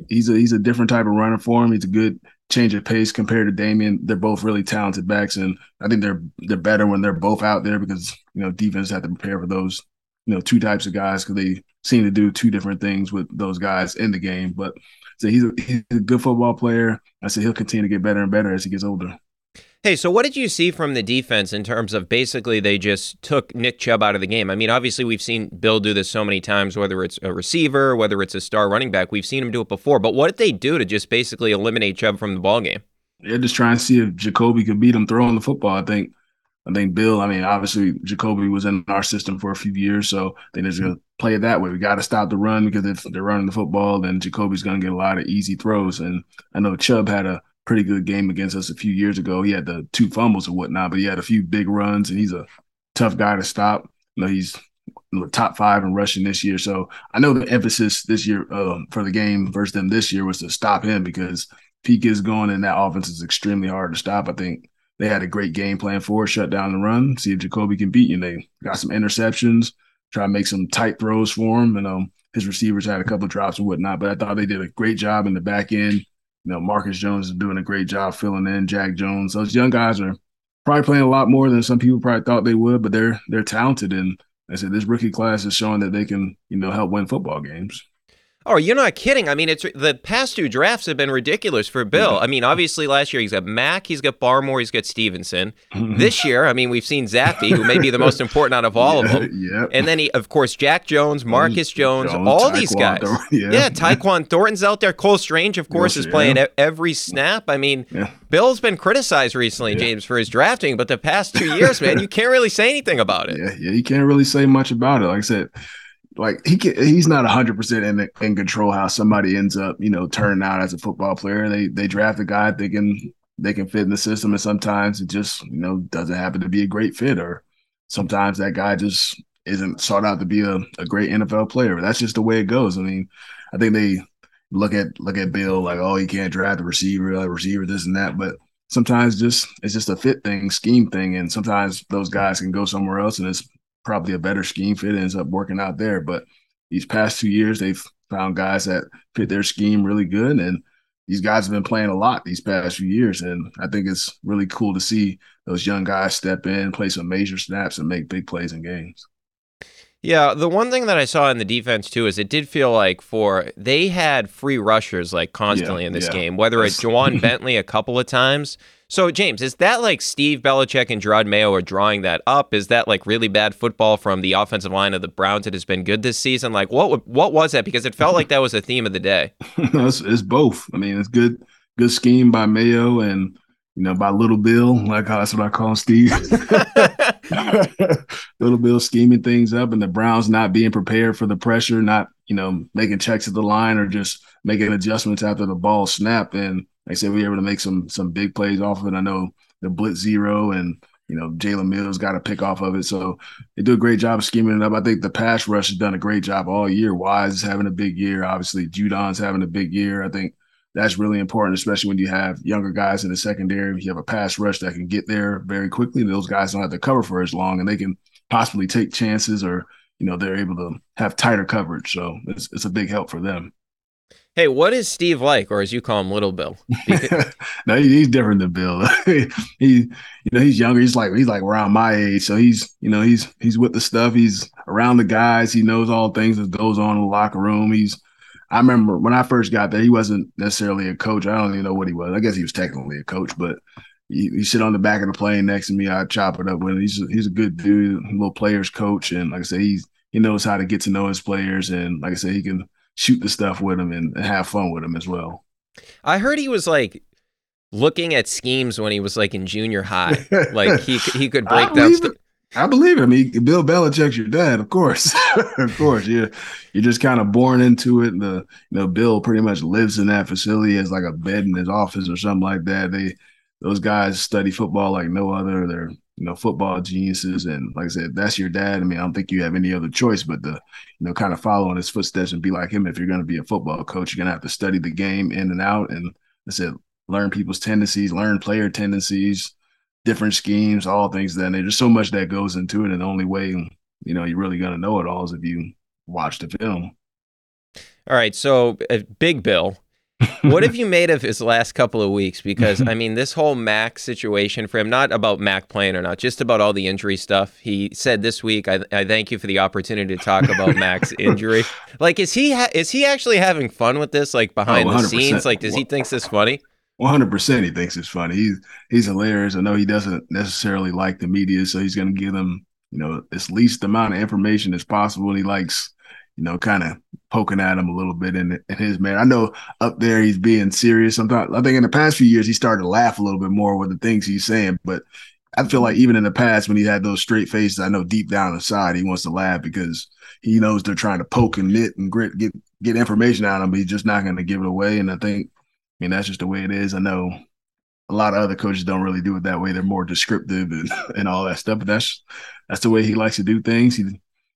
He's a he's a different type of runner for him. He's a good change of pace compared to Damien. They're both really talented backs, and I think they're they're better when they're both out there because you know defense have to prepare for those you know two types of guys because they seem to do two different things with those guys in the game. But so he's a, he's a good football player. I said he'll continue to get better and better as he gets older.
Hey, so what did you see from the defense in terms of basically they just took Nick Chubb out of the game? I mean, obviously we've seen Bill do this so many times, whether it's a receiver, whether it's a star running back. We've seen him do it before. But what did they do to just basically eliminate Chubb from the ball game?
They're just trying to see if Jacoby could beat him throwing the football. I think I think Bill, I mean, obviously Jacoby was in our system for a few years, so they just gonna play it that way. We got to stop the run because if they're running the football, then Jacoby's gonna get a lot of easy throws. And I know Chubb had a pretty good game against us a few years ago. He had the two fumbles and whatnot, but he had a few big runs, and he's a tough guy to stop. You know, he's top five in rushing this year. So I know the emphasis this year uh, for the game versus them this year was to stop him because Peak is going and that offense is extremely hard to stop. I think they had a great game plan for shut down the run, see if Jacoby can beat you. And they got some interceptions, try to make some tight throws for him. And um, his receivers had a couple drops and whatnot. But I thought they did a great job in the back end. You know, Marcus Jones is doing a great job filling in. Jack Jones, those young guys are probably playing a lot more than some people probably thought they would, but they're they're talented. And I said this rookie class is showing that they can, you know, help win football games.
Oh, you're not kidding. I mean, it's the past two drafts have been ridiculous for Bill. I mean, obviously last year he's got Mack, he's got Barmore, he's got Stevenson. Mm-hmm. This year, I mean, we've seen Zappe, who may be the most important out of all
yeah,
of them.
Yeah.
And then he, of course, Jack Jones, Marcus Jones, Jones all these guys. Thor- yeah. yeah, Tyquan Thornton's out there. Cole Strange, of course, is playing yeah. every snap. I mean, yeah. Bill's been criticized recently, James, for his drafting, but the past two years, man, you can't really say anything about it.
Yeah, yeah, you can't really say much about it. Like I said like he can, he's not hundred percent in in control how somebody ends up you know turning out as a football player. They they draft a guy can they can fit in the system, and sometimes it just you know doesn't happen to be a great fit, or sometimes that guy just isn't sought out to be a, a great NFL player. That's just the way it goes. I mean, I think they look at look at Bill like, oh, he can't draft a receiver, like receiver, this and that, but sometimes just it's just a fit thing, scheme thing, and sometimes those guys can go somewhere else, and it's probably a better scheme fit ends up working out there. But these past two years, they've found guys that fit their scheme really good. And these guys have been playing a lot these past few years. And I think it's really cool to see those young guys step in, play some major snaps, and make big plays in games.
Yeah, the one thing that I saw in the defense too is it did feel like for they had free rushers like constantly yeah, in this yeah. game, whether it's Ja'Whaun Bentley a couple of times so, James, is that like Steve Belichick and Jerod Mayo are drawing that up? Is that like really bad football from the offensive line of the Browns that has been good this season? Like, what what was that? Because it felt like that was a theme of the day.
it's, it's, both. I mean, it's good good scheme by Mayo and you know by Little Bill, like that's what I call Steve. Little Bill scheming things up, and the Browns not being prepared for the pressure, not you know making checks at the line or just making adjustments after the ball snap and like I said, we were able to make some some big plays off of it. I know the blitz zero and you know Jalen Mills got a pick off of it, so they do a great job of scheming it up. I think the pass rush has done a great job all year. Wise is having a big year. Obviously, Judon's having a big year. I think that's really important, especially when you have younger guys in the secondary. You have a pass rush that can get there very quickly. Those guys don't have to cover for as long, and they can possibly take chances or you know they're able to have tighter coverage. So it's it's a big help for them.
Hey, what is Steve like, or as you call him, Little Bill?
no, he's different than Bill. he, you know, he's younger. He's like he's like around my age, so he's you know he's he's with the stuff. He's around the guys. He knows all things that goes on in the locker room. He's. I remember when I first got there, he wasn't necessarily a coach. I don't even know what he was. I guess he was technically a coach, but he, he sit on the back of the plane next to me. I chop it up with him. He's a, he's a good dude, little players coach, and like I said, he's he knows how to get to know his players, and like I said, he can shoot the stuff with him and, and have fun with him as well.
I heard he was like looking at schemes when he was like in junior high. like he he could break down.
I believe him. He, Bill Belichick's your dad, of course, of course. You're you're just kind of born into it. The you know Bill pretty much lives in that facility as like a bed in his office or something like that. They those guys study football like no other. They're you know, football geniuses. And like I said, that's your dad. I mean, I don't think you have any other choice but to, you know, kind of follow in his footsteps and be like him. If you're going to be a football coach, you're going to have to study the game in and out. And I said, learn people's tendencies, learn player tendencies, different schemes, all things that there's so much that goes into it. And the only way, you know, you're really going to know it all is if you watch the film.
All right. So, uh, Big Bill, what have you made of his last couple of weeks? Because I mean, this whole Mac situation for him, not about Mac playing or not, just about all the injury stuff. He said this week, "I, I thank you for the opportunity to talk about Mac's injury." Like, is he ha- is he actually having fun with this? Like behind oh, the scenes, like does he think this funny?
One hundred percent, he thinks it's funny. He's he's hilarious. I know he doesn't necessarily like the media, so he's going to give them, you know, as least amount of information as possible. And he likes you know, kind of poking at him a little bit in, in his man. I know up there he's being serious. Sometimes I think in the past few years he started to laugh a little bit more with the things he's saying, but I feel like even in the past when he had those straight faces, I know deep down inside he wants to laugh because he knows they're trying to poke and knit and grit, get get information out of him, but he's just not going to give it away. And I think, mean, that's just the way it is. I know a lot of other coaches don't really do it that way. They're more descriptive and, and all that stuff. But that's that's the way he likes to do things. He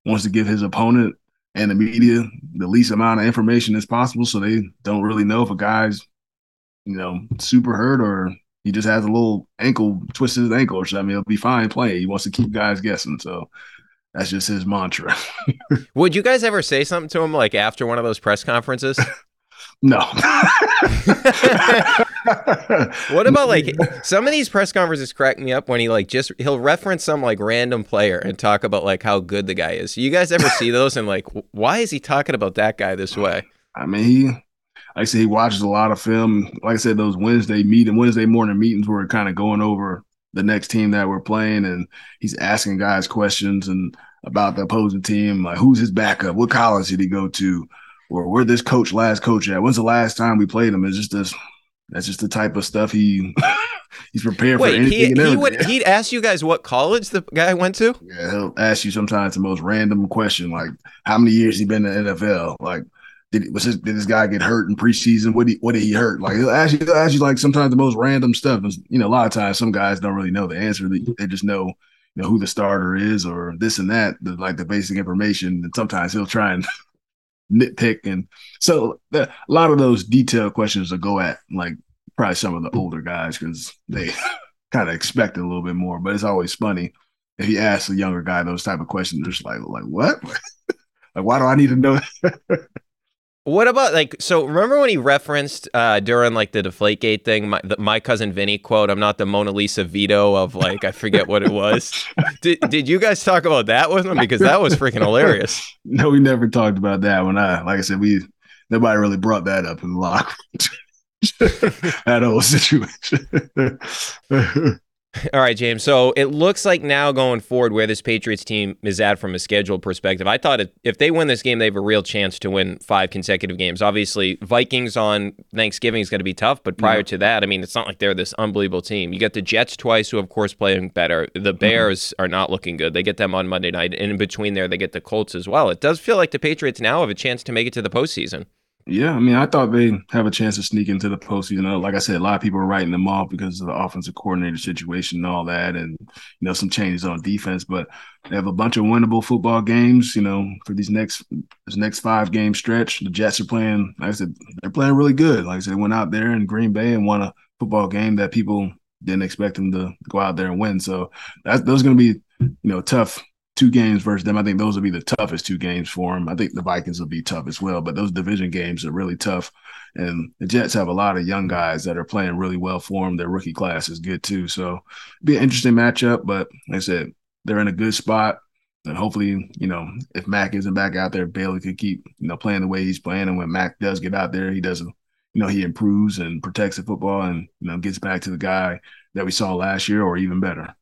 wants to give his opponent and the media the least amount of information as possible, so they don't really know if a guy's, you know, super hurt or he just has a little ankle twisted his ankle or something. He'll be fine playing. He wants to keep guys guessing. So that's just his mantra.
Would you guys ever say something to him like after one of those press conferences?
no.
what about like some of these press conferences crack me up when he like just he'll reference some like random player and talk about like how good the guy is. You guys ever see those and like why is he talking about that guy this way?
I mean, he like I said, he watches a lot of film. Like I said, those Wednesday meeting, Wednesday morning meetings were kind of going over the next team that we're playing, and he's asking guys questions and about the opposing team, like who's his backup, what college did he go to, or where this coach last coach at? When's the last time we played him? It's just this. That's just the type of stuff he he's prepared
Wait,
for anything.
He, he would he'd ask you guys what college the guy went to.
Yeah, he'll ask you sometimes the most random question, like how many years he been in the NFL, like did was this, did this guy get hurt in preseason? What did he, what did he hurt? Like he'll ask you, he'll ask you like sometimes the most random stuff. And, you know, a lot of times some guys don't really know the answer. They, they just know you know who the starter is or this and that, the, like the basic information. And sometimes he'll try and nitpick. And so the, a lot of those detailed questions will go at like probably some of the older guys because they kind of expect a little bit more. But it's always funny if you ask a younger guy those type of questions. They're just like, like what? like why do I need to know?
What about like so? Remember when he referenced uh, during like the Deflategate thing, my, the, my cousin Vinny quote? I'm not the Mona Lisa Vito of like I forget what it was. did did you guys talk about that with him because that was freaking hilarious?
No, we never talked about that. When I like I said, we nobody really brought that up in the locker that whole situation.
All right, James. So it looks like now going forward, where this Patriots team is at from a schedule perspective, I thought if they win this game, they have a real chance to win five consecutive games. Obviously, Vikings on Thanksgiving is going to be tough, but prior yeah. to that, I mean, it's not like they're this unbelievable team. You get the Jets twice, who of course playing better. The mm-hmm. Bears mm-hmm. are not looking good. They get them on Monday night, and in between there, they get the Colts as well. It does feel like the Patriots now have a chance to make it to the postseason.
Yeah, I mean, I thought they have a chance to sneak into the postseason. Like I said, a lot of people are writing them off because of the offensive coordinator situation and all that, and you know some changes on defense. But they have a bunch of winnable football games. You know, for these next this next five game stretch, the Jets are playing. Like I said, they're playing really good. Like I said, they went out there in Green Bay and won a football game that people didn't expect them to go out there and win. So that's those going to be you know tough two games versus them. I think those will be the toughest two games for them. I think the Vikings will be tough as well, but those division games are really tough. And the Jets have a lot of young guys that are playing really well for them. Their rookie class is good too. So be an interesting matchup. But like I said, they're in a good spot. And hopefully, you know, if Mac isn't back out there, Bailey could keep, you know, playing the way he's playing. And when Mac does get out there, he doesn't, you know, he improves and protects the football and, you know, gets back to the guy that we saw last year or even better.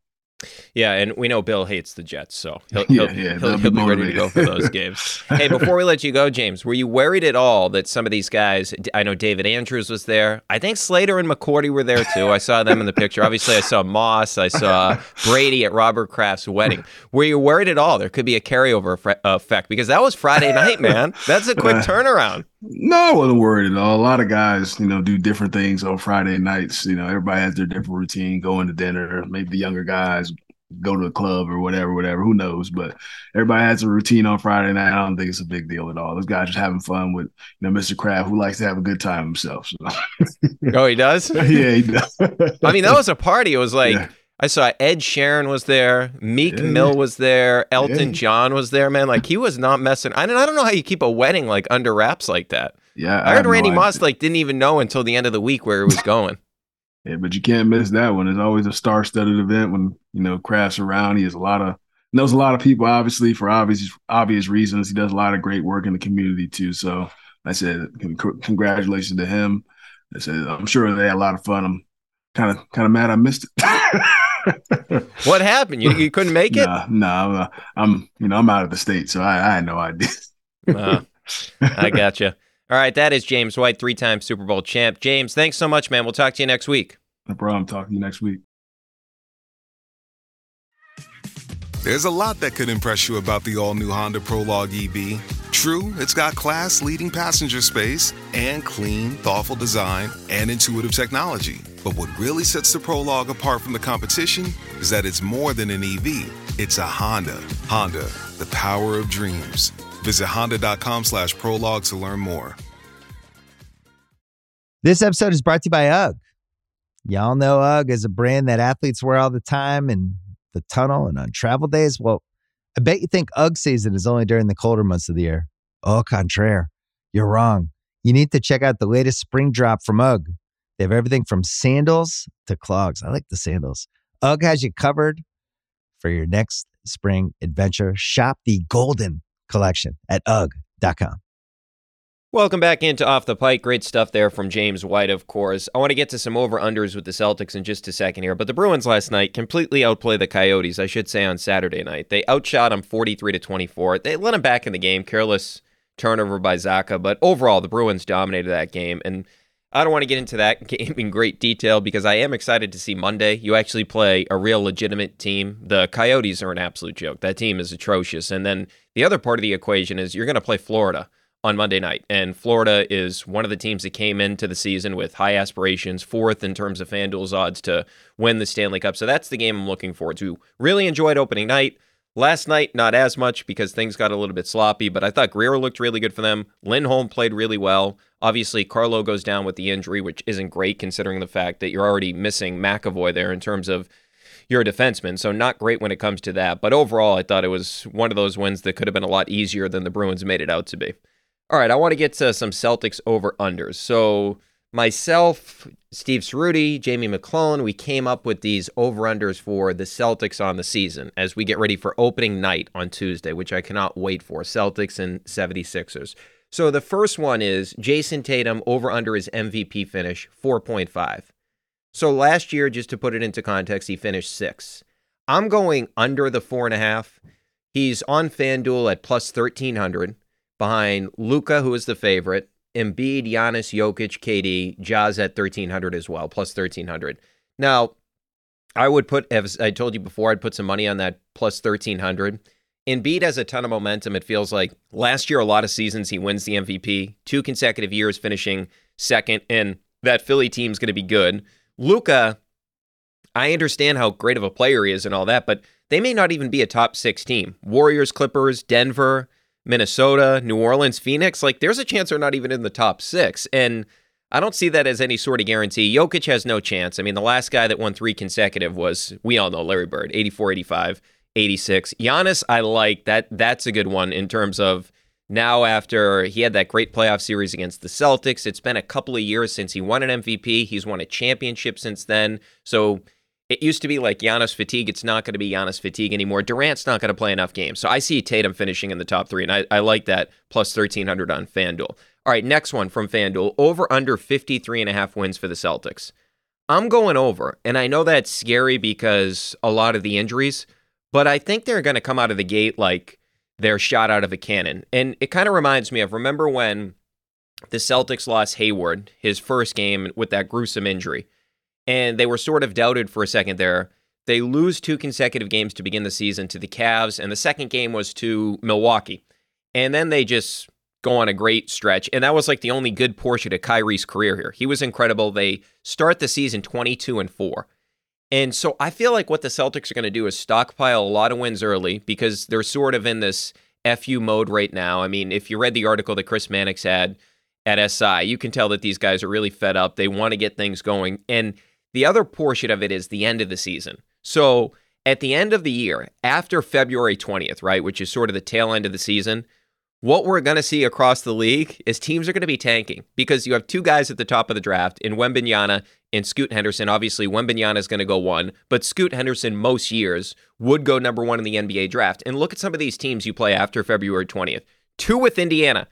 Yeah, and we know Bill hates the Jets, so he'll, he'll, yeah, yeah, he'll, he'll be ready to go for those games. hey, before we let you go, James, were you worried at all that some of these guys, I know David Andrews was there. I think Slater and McCourty were there too. I saw them in the picture. Obviously, I saw Moss. I saw Brady at Robert Kraft's wedding. Were you worried at all there could be a carryover effect? Because that was Friday night, man. That's a quick turnaround.
No, I wasn't worried at all. A lot of guys, you know, do different things on Friday nights. You know, everybody has their different routine, going to dinner. Maybe the younger guys go to a club or whatever, whatever. Who knows? But everybody has a routine on Friday night. I don't think it's a big deal at all. Those guys just having fun with you know Mr. Kraft, who likes to have a good time himself. So.
oh, he does.
yeah, he does.
I mean, that was a party. It was like. Yeah. I saw Ed Sheeran was there, Meek yeah. Mill was there, Elton yeah. John was there, man. Like he was not messing. I don't, I don't know how you keep a wedding like under wraps like that.
Yeah,
I, I heard Randy no Moss like didn't even know until the end of the week where it was going.
Yeah, but you can't miss that one. It's always a star-studded event when you know Kraft's around. He has a lot of knows a lot of people, obviously for obvious obvious reasons. He does a lot of great work in the community too. So I said, congratulations to him. I said, I'm sure they had a lot of fun. I'm kind of kind of mad I missed
it. what happened? You, you couldn't make it?
Nah, nah, I'm you know I'm out of the state, so I, I had no idea.
uh, I got you. All right, that is James White, three time Super Bowl champ. James, thanks so much, man. We'll talk to you next week.
No problem. Talk to you next week.
There's a lot that could impress you about the all new Honda Prologue EV. True, it's got class leading passenger space and clean, thoughtful design and intuitive technology But what really sets the Prologue apart from the competition is that it's more than an EV. It's a Honda. Honda, the power of dreams. Visit honda.com slash prologue to learn more.
This episode is brought to you by UGG. Y'all know UGG is a brand that athletes wear all the time in the tunnel and on travel days. Well, I bet you think UGG season is only during the colder months of the year. Au contraire, you're wrong. You need to check out the latest spring drop from UGG. They have everything from sandals to clogs. I like the sandals. UGG has you covered for your next spring adventure. Shop the Golden Collection at UGG.com.
Welcome back into Off the Pike. Great stuff there from James White, of course. I want to get to some over unders with the Celtics in just a second here, but the Bruins last night completely outplayed the Coyotes, I should say, on Saturday night. They outshot them 43 to 24. They let them back in the game, careless turnover by Zacha, but overall, the Bruins dominated that game. And I don't want to get into that game in great detail because I am excited to see Monday. You actually play a real legitimate team. The Coyotes are an absolute joke. That team is atrocious. And then the other part of the equation is you're going to play Florida on Monday night. And Florida is one of the teams that came into the season with high aspirations, fourth in terms of FanDuel's odds to win the Stanley Cup. So that's the game I'm looking forward to. Really enjoyed opening night. Last night, not as much because things got a little bit sloppy, but I thought Greer looked really good for them. Lindholm played really well. Obviously, Carlo goes down with the injury, which isn't great considering the fact that you're already missing McAvoy there in terms of your defenseman. So, not great when it comes to that. But overall, I thought it was one of those wins that could have been a lot easier than the Bruins made it out to be. All right, I want to get to some Celtics over unders. So myself, Steve Ceruti, Jamie McClellan, we came up with these over unders for the Celtics on the season as we get ready for opening night on Tuesday, which I cannot wait for. Celtics and 76ers. So the first one is Jayson Tatum over under his MVP finish, 4.5. So last year, just to put it into context, he finished six. I'm going under the four and a half. He's on FanDuel at plus 1300 behind Luka, who is the favorite, Embiid, Giannis, Jokic, KD, Jazz at 1300 as well, plus 1300. Now, I would put, as I told you before, I'd put some money on that plus 1300. Embiid has a ton of momentum. It feels like last year, a lot of seasons, he wins the MVP, two consecutive years finishing second, and that Philly team's going to be good. Luka, I understand how great of a player he is and all that, but they may not even be a top six team. Warriors, Clippers, Denver, Minnesota, New Orleans, Phoenix, like there's a chance they're not even in the top six. And I don't see that as any sort of guarantee. Jokic has no chance. I mean, the last guy that won three consecutive was, we all know, Larry Bird, 84, 85, 86. Giannis, I like that. That's a good one in terms of now after he had that great playoff series against the Celtics. It's been a couple of years since he won an MVP. He's won a championship since then. So it used to be like Giannis fatigue. It's not going to be Giannis fatigue anymore. Durant's not going to play enough games. So I see Tatum finishing in the top three, and I, I like that plus 1,300 on FanDuel. All right, next one from FanDuel over under 53 and a half wins for the Celtics. I'm going over, and I know that's scary because a lot of the injuries, but I think they're going to come out of the gate like they're shot out of a cannon. And it kind of reminds me of remember when the Celtics lost Hayward, his first game with that gruesome injury and they were sort of doubted for a second there. They lose two consecutive games to begin the season to the Cavs, and the second game was to Milwaukee. And then they just go on a great stretch. And that was like the only good portion of Kyrie's career here. He was incredible. They start the season 22 and 4. And so I feel like what the Celtics are going to do is stockpile a lot of wins early because they're sort of in this FU mode right now. I mean, if you read the article that Chris Mannix had at SI, you can tell that these guys are really fed up. They want to get things going. And the other portion of it is the end of the season. So at the end of the year, after February 20th, right, which is sort of the tail end of the season, what we're going to see across the league is teams are going to be tanking because you have two guys at the top of the draft in Wembanyama and Scoot Henderson. Obviously, Wembanyama is going to go one, but Scoot Henderson most years would go number one in the NBA draft. And look at some of these teams you play after February 20th. Two with Indiana,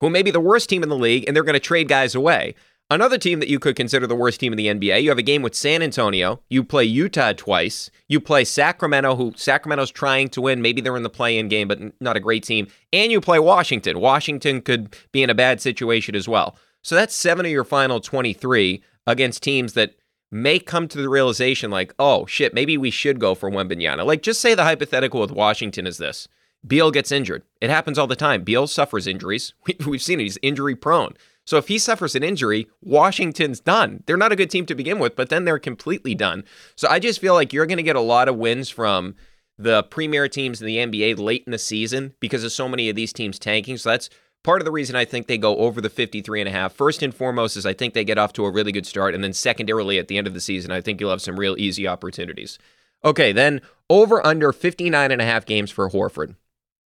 who may be the worst team in the league, and they're going to trade guys away. Another team that you could consider the worst team in the NBA, you have a game with San Antonio. You play Utah twice. You play Sacramento, who Sacramento's trying to win. Maybe they're in the play in game, but not a great team. And you play Washington. Washington could be in a bad situation as well. So that's seven of your final 23 against teams that may come to the realization like, oh, shit, maybe we should go for Wembanyama. Like, just say the hypothetical with Washington is this. Beal gets injured. It happens all the time. Beal suffers injuries. We've seen it. He's injury prone. So if he suffers an injury, Washington's done. They're not a good team to begin with, but then they're completely done. So I just feel like you're going to get a lot of wins from the premier teams in the NBA late in the season because of so many of these teams tanking. So that's part of the reason I think they go over the 53 and a half. First and foremost is I think they get off to a really good start and then secondarily at the end of the season I think you'll have some real easy opportunities. Okay, then over under 59 and a half games for Horford.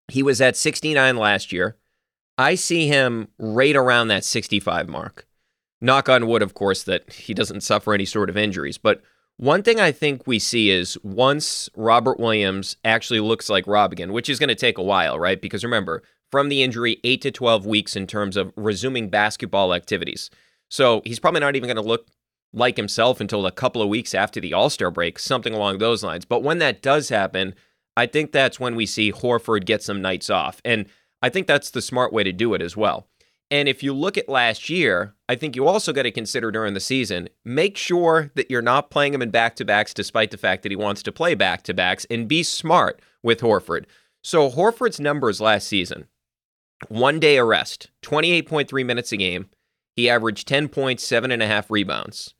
He was at 69 last year. I see him right around that 65 mark. Knock on wood, of course, that he doesn't suffer any sort of injuries. But one thing I think we see is once Robert Williams actually looks like Rob again, which is going to take a while, right? Because remember, from the injury, 8 to 12 weeks in terms of resuming basketball activities. So he's probably not even going to look like himself until a couple of weeks after the All Star break, something along those lines. But when that does happen, I think that's when we see Horford get some nights off. And I think that's the smart way to do it as well. And if you look at last year, I think you also got to consider during the season, make sure that you're not playing him in back to backs despite the fact that he wants to play back to backs and be smart with Horford. So Horford's numbers last season one day arrest, 28.3 minutes a game. He averaged 10 points, seven and a half rebounds.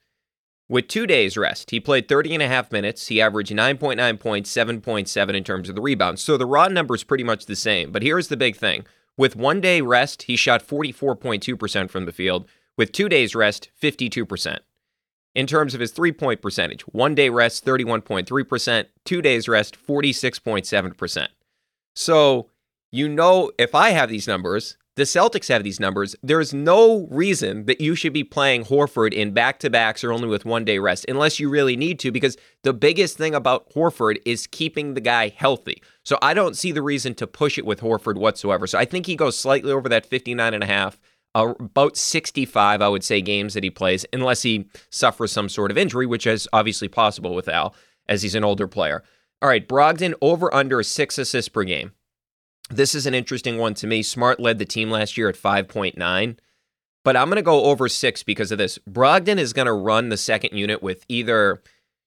With two days rest, he played 30 and a half minutes. He averaged 9.9 points, 7.7 in terms of the rebounds. So the raw number is pretty much the same. But here's the big thing. With one day rest, he shot 44.2% from the field. With two days rest, 52%. In terms of his three point percentage, one day rest, 31.3%, two days rest, 46.7%. So, you know, if I have these numbers, the Celtics have these numbers. There's no reason that you should be playing Horford in back to backs or only with one day rest, unless you really need to, because the biggest thing about Horford is keeping the guy healthy. So I don't see the reason to push it with Horford whatsoever. So I think he goes slightly over that 59 and a half. Uh, about 65, I would say, games that he plays, unless he suffers some sort of injury, which is obviously possible with Al, as he's an older player. All right, Brogdon over under six assists per game. This is an interesting one to me. Smart led the team last year at 5.9, but I'm going to go over six because of this. Brogdon is going to run the second unit with either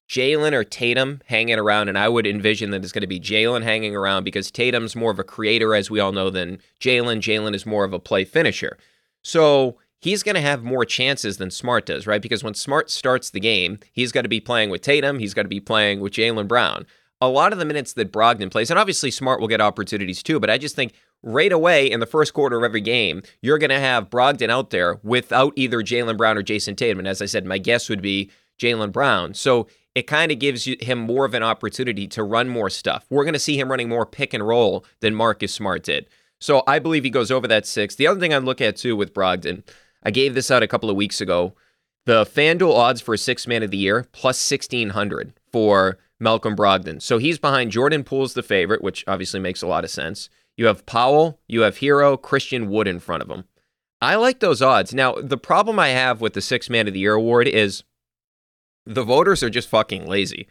Jaylen or Tatum hanging around, and I would envision that it's going to be Jaylen hanging around because Tatum's more of a creator, as we all know, than Jaylen. Jaylen is more of a play finisher. So he's going to have more chances than Smart does, right? Because when Smart starts the game, he's got to be playing with Tatum, he's got to be playing with Jaylen Brown a lot of the minutes that Brogdon plays, and obviously Smart will get opportunities too, but I just think right away in the first quarter of every game, you're going to have Brogdon out there without either Jaylen Brown or Jayson Tatum. And as I said, my guess would be Jaylen Brown. So it kind of gives him more of an opportunity to run more stuff. We're going to see him running more pick and roll than Marcus Smart did. So I believe he goes over that six. The other thing I look at too with Brogdon, I gave this out a couple of weeks ago. The FanDuel odds for a six man of the year plus 1600 for Malcolm Brogdon. So he's behind Jordan Poole's the favorite, which obviously makes a lot of sense. You have Powell, you have Herro, Christian Wood in front of him. I like those odds. Now, the problem I have with the Six Man of the Year award is the voters are just fucking lazy.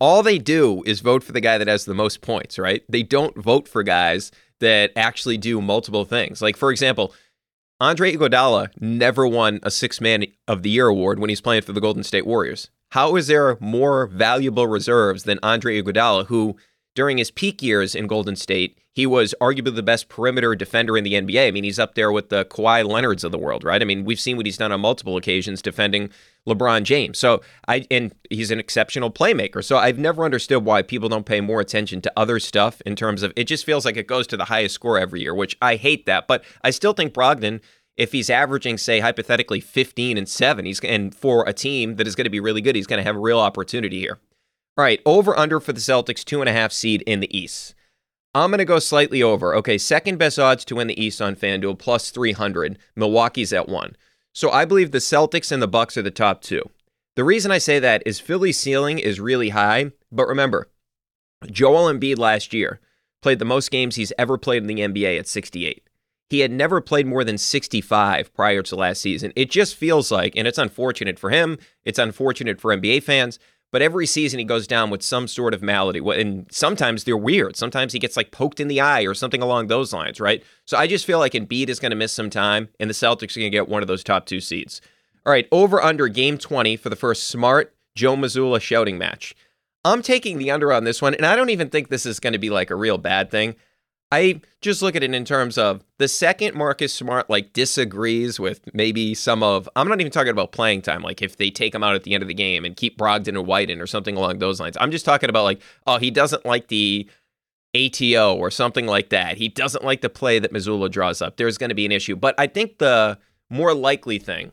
All they do is vote for the guy that has the most points, right? They don't vote for guys that actually do multiple things. Like, for example, Andre Iguodala never won a Six Man of the Year award when he's playing for the Golden State Warriors. How is there more valuable reserves than Andre Iguodala, who during his peak years in Golden State, he was arguably the best perimeter defender in the NBA. I mean, he's up there with the Kawhi Leonards of the world, right? I mean, we've seen what he's done on multiple occasions defending LeBron James. So I and he's an exceptional playmaker. So I've never understood why people don't pay more attention to other stuff in terms of it just feels like it goes to the highest score every year, which I hate that. But I still think Brogdon if he's averaging, say, hypothetically 15 and 7, he's and for a team that is going to be really good, he's going to have a real opportunity here. All right, over under for the Celtics, two and a half seed in the East. I'm going to go slightly over. Okay, second best odds to win the East on FanDuel, plus 300. Milwaukee's at one. So I believe the Celtics and the Bucks are the top two. The reason I say that is Philly's ceiling is really high, but remember, Joel Embiid last year played the most games he's ever played in the NBA at 68. He had never played more than 65 prior to last season. It just feels like, and it's unfortunate for him, it's unfortunate for NBA fans, but every season he goes down with some sort of malady. And sometimes they're weird. Sometimes he gets like poked in the eye or something along those lines, right? So I just feel like Embiid is going to miss some time, and the Celtics are going to get one of those top two seeds. All right, over under game 20 for the first smart Joe Mazzulla shouting match. I'm taking the under on this one, and I don't even think this is going to be like a real bad thing. I just look at it in terms of the second Marcus Smart like disagrees with maybe some of I'm not even talking about playing time, like if they take him out at the end of the game and keep Brogdon and Whiten or something along those lines. I'm just talking about like, oh, he doesn't like the ATO or something like that. He doesn't like the play that Mazzulla draws up. There's going to be an issue. But I think the more likely thing,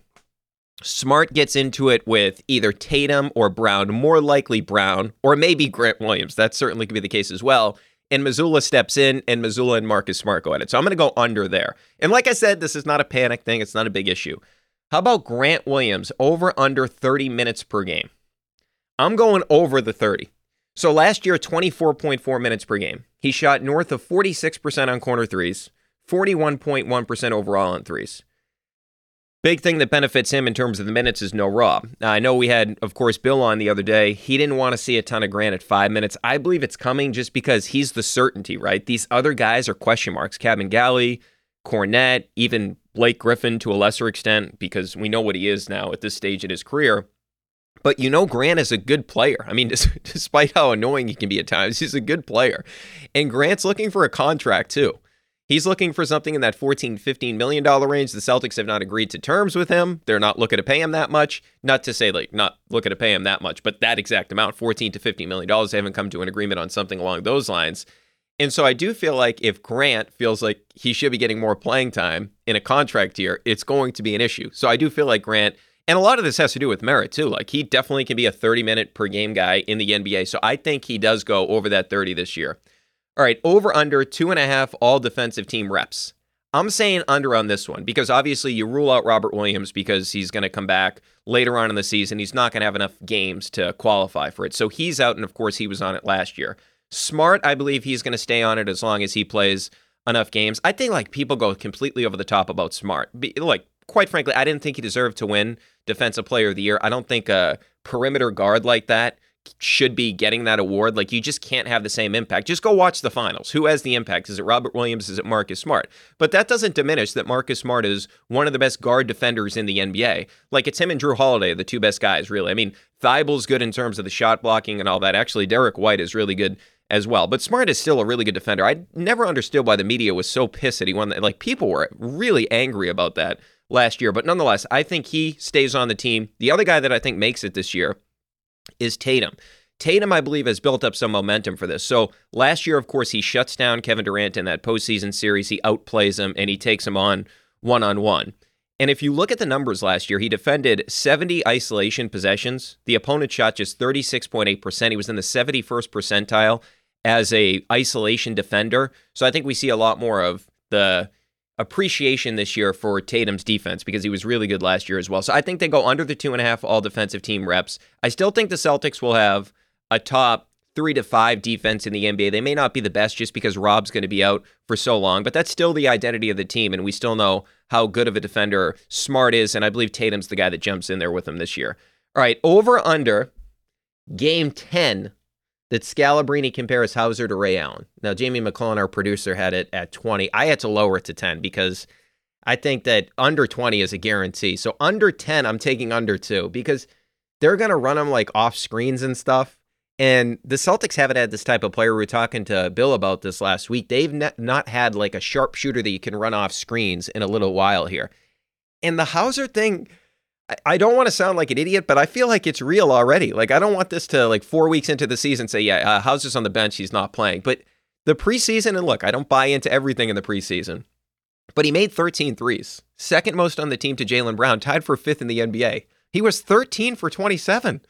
Smart gets into it with either Tatum or Brown, more likely Brown, or maybe Grant Williams. That certainly could be the case as well and Mazzulla steps in, and Mazzulla and Marcus Smart go at it. So I'm going to go under there. And like I said, this is not a panic thing. It's not a big issue. How about Grant Williams over under 30 minutes per game? I'm going over the 30. So last year, 24.4 minutes per game. He shot north of 46% on corner threes, 41.1% overall on threes. Big thing that benefits him in terms of the minutes is no Raw. Now, I know we had, of course, Bill on the other day. He didn't want to see a ton of Grant at five minutes. I believe it's coming just because he's the certainty, right? These other guys are question marks. Kabengele, Kornet, even Blake Griffin to a lesser extent, because we know what he is now at this stage in his career. But you know, Grant is a good player. I mean, despite how annoying he can be at times, he's a good player. And Grant's looking for a contract too. He's looking for something in that 14, 15 million dollar range. The Celtics have not agreed to terms with him. They're not looking to pay him that much. Not to say like not looking to pay him that much, but that exact amount, 14 to 15 million dollars. They haven't come to an agreement on something along those lines. And so I do feel like if Grant feels like he should be getting more playing time in a contract year, it's going to be an issue. So I do feel like Grant, and a lot of this has to do with merit too. Like he definitely can be a 30 minute per game guy in the NBA. So I think he does go over that 30 this year. All right, over under two and a half all defensive team reps. I'm saying under on this one because obviously you rule out Robert Williams because he's going to come back later on in the season. He's not going to have enough games to qualify for it. So he's out, and of course, he was on it last year. Smart, I believe he's going to stay on it as long as he plays enough games. I think like people go completely over the top about Smart. Like, quite frankly, I didn't think he deserved to win Defensive Player of the Year. I don't think a perimeter guard like that should be getting that award. Like you just can't have the same impact. Just go watch the finals. Who has the impact? Is it Robert Williams? Is it Marcus Smart? But that doesn't diminish that Marcus Smart is one of the best guard defenders in the NBA. Like it's him and Jrue Holiday, the two best guys, really. I mean, Thybulle's good in terms of the shot blocking and all that. Actually, Derrick White is really good as well. But Smart is still a really good defender. I never understood why the media was so pissed that he won. Like people were really angry about that last year. But nonetheless, I think he stays on the team. The other guy that I think makes it this year is Tatum. Tatum, I believe, has built up some momentum for this. So last year, of course, he shuts down Kevin Durant in that postseason series. He outplays him and he takes him on one on one. And if you look at the numbers last year, he defended 70 isolation possessions. The opponent shot just 36.8%. He was in the 71st percentile as a isolation defender. So I think we see a lot more of the appreciation this year for Tatum's defense because he was really good last year as well. So I think they go under the two and a half all defensive team reps. I still think the Celtics will have a top three to five defense in the NBA. They may not be the best just because Rob's going to be out for so long, but that's still the identity of the team. And we still know how good of a defender Smart is. And I believe Tatum's the guy that jumps in there with him this year. All right, over under game 10 that Scalabrine compares Hauser to Ray Allen. Now, Jamie McClellan, our producer, had it at 20. I had to lower it to 10 because I think that under 20 is a guarantee. So under 10, I'm taking under two because they're going to run them like off screens and stuff. And the Celtics haven't had this type of player. We were talking to Bill about this last week. They've not had like a sharpshooter that you can run off screens in a little while here. And the Hauser thing, I don't want to sound like an idiot, but I feel like it's real already. Like I don't want this to like four weeks into the season say, yeah, uh, Hauser's on the bench, he's not playing. But the preseason, and look, I don't buy into everything in the preseason, but he made 13 threes, second most on the team to Jaylen Brown, tied for fifth in the NBA. He was 13 for 27,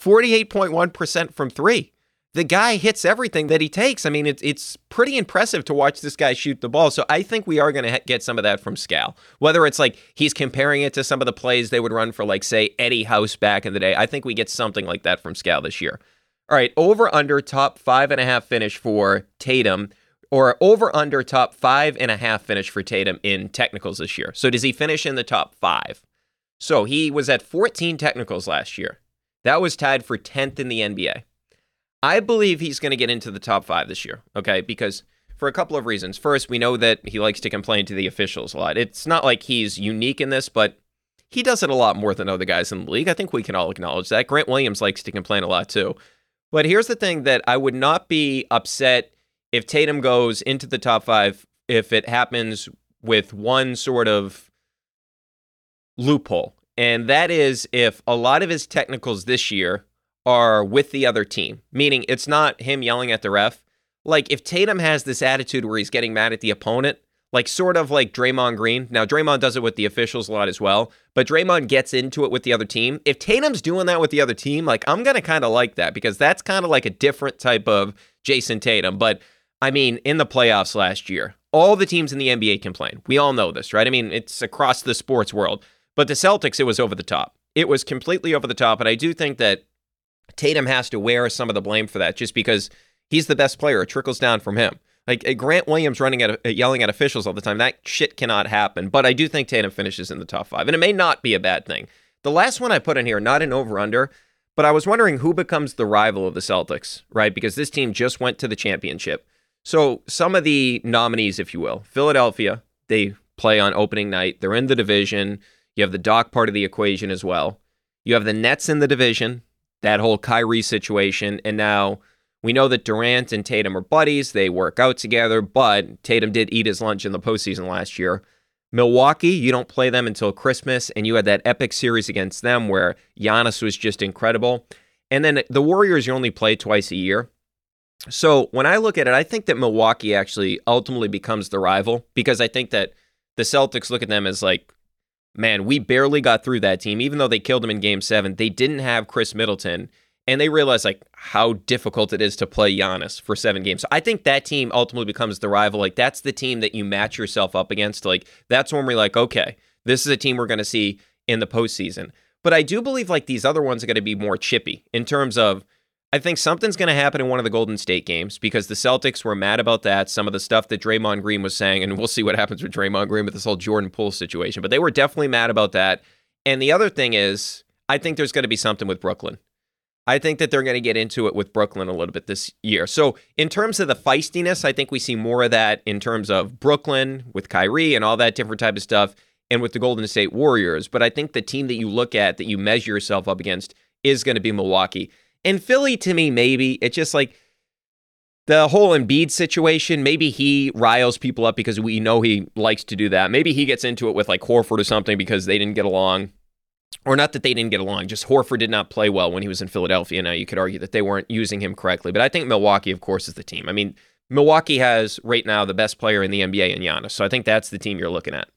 48.1% from three the guy hits everything that he takes. I mean, it's it's pretty impressive to watch this guy shoot the ball. So I think we are going to ha- get some of that from Scal. Whether it's like he's comparing it to some of the plays they would run for, like say Eddie House back in the day. I think we get something like that from Scal this year. All right, over under top five and a half finish for Tatum, or over under top five and a half finish for Tatum in technicals this year. So does he finish in the top five? So he was at 14 technicals last year. That was tied for 10th in the NBA. I believe he's going to get into the top five this year, okay? Because for a couple of reasons. First, we know that he likes to complain to the officials a lot. It's not like he's unique in this, but he does it a lot more than other guys in the league. I think we can all acknowledge that. Grant Williams likes to complain a lot too. But here's the thing that I would not be upset if Tatum goes into the top five, if it happens with one sort of loophole. And that is if a lot of his technicals this year are with the other team, meaning it's not him yelling at the ref. Like if Tatum has this attitude where he's getting mad at the opponent, like sort of like Draymond Green. Now Draymond does it with the officials a lot as well, but Draymond gets into it with the other team. If Tatum's doing that with the other team, like I'm gonna kind of like that because that's kind of like a different type of Jayson Tatum. But I mean, in the playoffs last year, all the teams in the NBA complain. We all know this, right? I mean, it's across the sports world. But the Celtics, it was over the top. It was completely over the top. And I do think that Tatum has to wear some of the blame for that just because he's the best player. It trickles down from him. Like uh, Grant Williams running at uh, yelling at officials all the time, that shit cannot happen. But I do think Tatum finishes in the top five, and it may not be a bad thing. The last one I put in here, not an over under, but I was wondering who becomes the rival of the Celtics, right? Because this team just went to the championship. So some of the nominees, if you will, Philadelphia, they play on opening night. They're in the division. You have the Doc part of the equation as well. You have the Nets in the division, that whole Kyrie situation. And now we know that Durant and Tatum are buddies. They work out together, but Tatum did eat his lunch in the postseason last year. Milwaukee, you don't play them until Christmas, and you had that epic series against them where Giannis was just incredible. And then the Warriors, you only play twice a year. So when I look at it, I think that Milwaukee actually ultimately becomes the rival because I think that the Celtics look at them as like man, we barely got through that team. Even though they killed him in game seven, they didn't have Khris Middleton. And they realized like how difficult it is to play Giannis for seven games. So I think that team ultimately becomes the rival. Like that's the team that you match yourself up against. Like that's when we're like, okay, this is a team we're going to see in the postseason. But I do believe like these other ones are going to be more chippy in terms of I think something's going to happen in one of the Golden State games because the Celtics were mad about that. Some of the stuff that Draymond Green was saying, and we'll see what happens with Draymond Green with this whole Jordan Poole situation, but they were definitely mad about that. And the other thing is, I think there's going to be something with Brooklyn. I think that they're going to get into it with Brooklyn a little bit this year. So, in terms of the feistiness, I think we see more of that in terms of Brooklyn with Kyrie and all that different type of stuff, and with the Golden State Warriors. But I think the team that you look at that you measure yourself up against is going to be Milwaukee. And Philly, to me, maybe it's just like the whole Embiid situation. Maybe he riles people up because we know he likes to do that. Maybe he gets into it with like Horford or something because they didn't get along. Or not that they didn't get along, just Horford did not play well when he was in Philadelphia. Now you could argue that they weren't using him correctly. But I think Milwaukee, of course, is the team. I mean, Milwaukee has right now the best player in the NBA in Giannis. So I think that's the team you're looking at.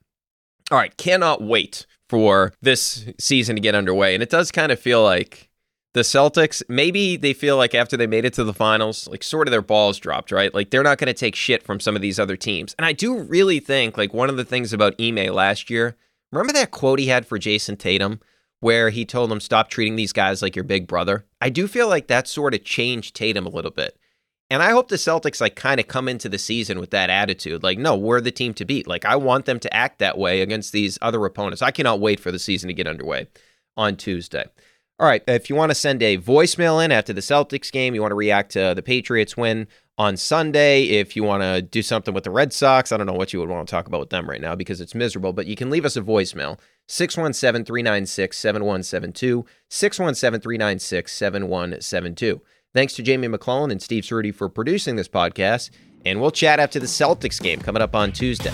All right, cannot wait for this season to get underway. And it does kind of feel like the Celtics, maybe they feel like after they made it to the finals, like sort of their balls dropped, right? Like they're not going to take shit from some of these other teams. And I do really think, like, one of the things about Ime last year, remember that quote he had for Jayson Tatum where he told him, stop treating these guys like your big brother? I do feel like that sort of changed Tatum a little bit. And I hope the Celtics, like, kind of come into the season with that attitude. Like, no, we're the team to beat. Like, I want them to act that way against these other opponents. I cannot wait for the season to get underway on Tuesday. All right, if you want to send a voicemail in after the Celtics game, you want to react to the Patriots win on Sunday, if you want to do something with the Red Sox, I don't know what you would want to talk about with them right now because it's miserable, but you can leave us a voicemail 617 396 7172. 617 396 7172. Thanks to Jamie McClellan and Steve Ceruti for producing this podcast, and we'll chat after the Celtics game coming up on Tuesday.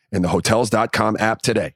in the Hotels.com app today.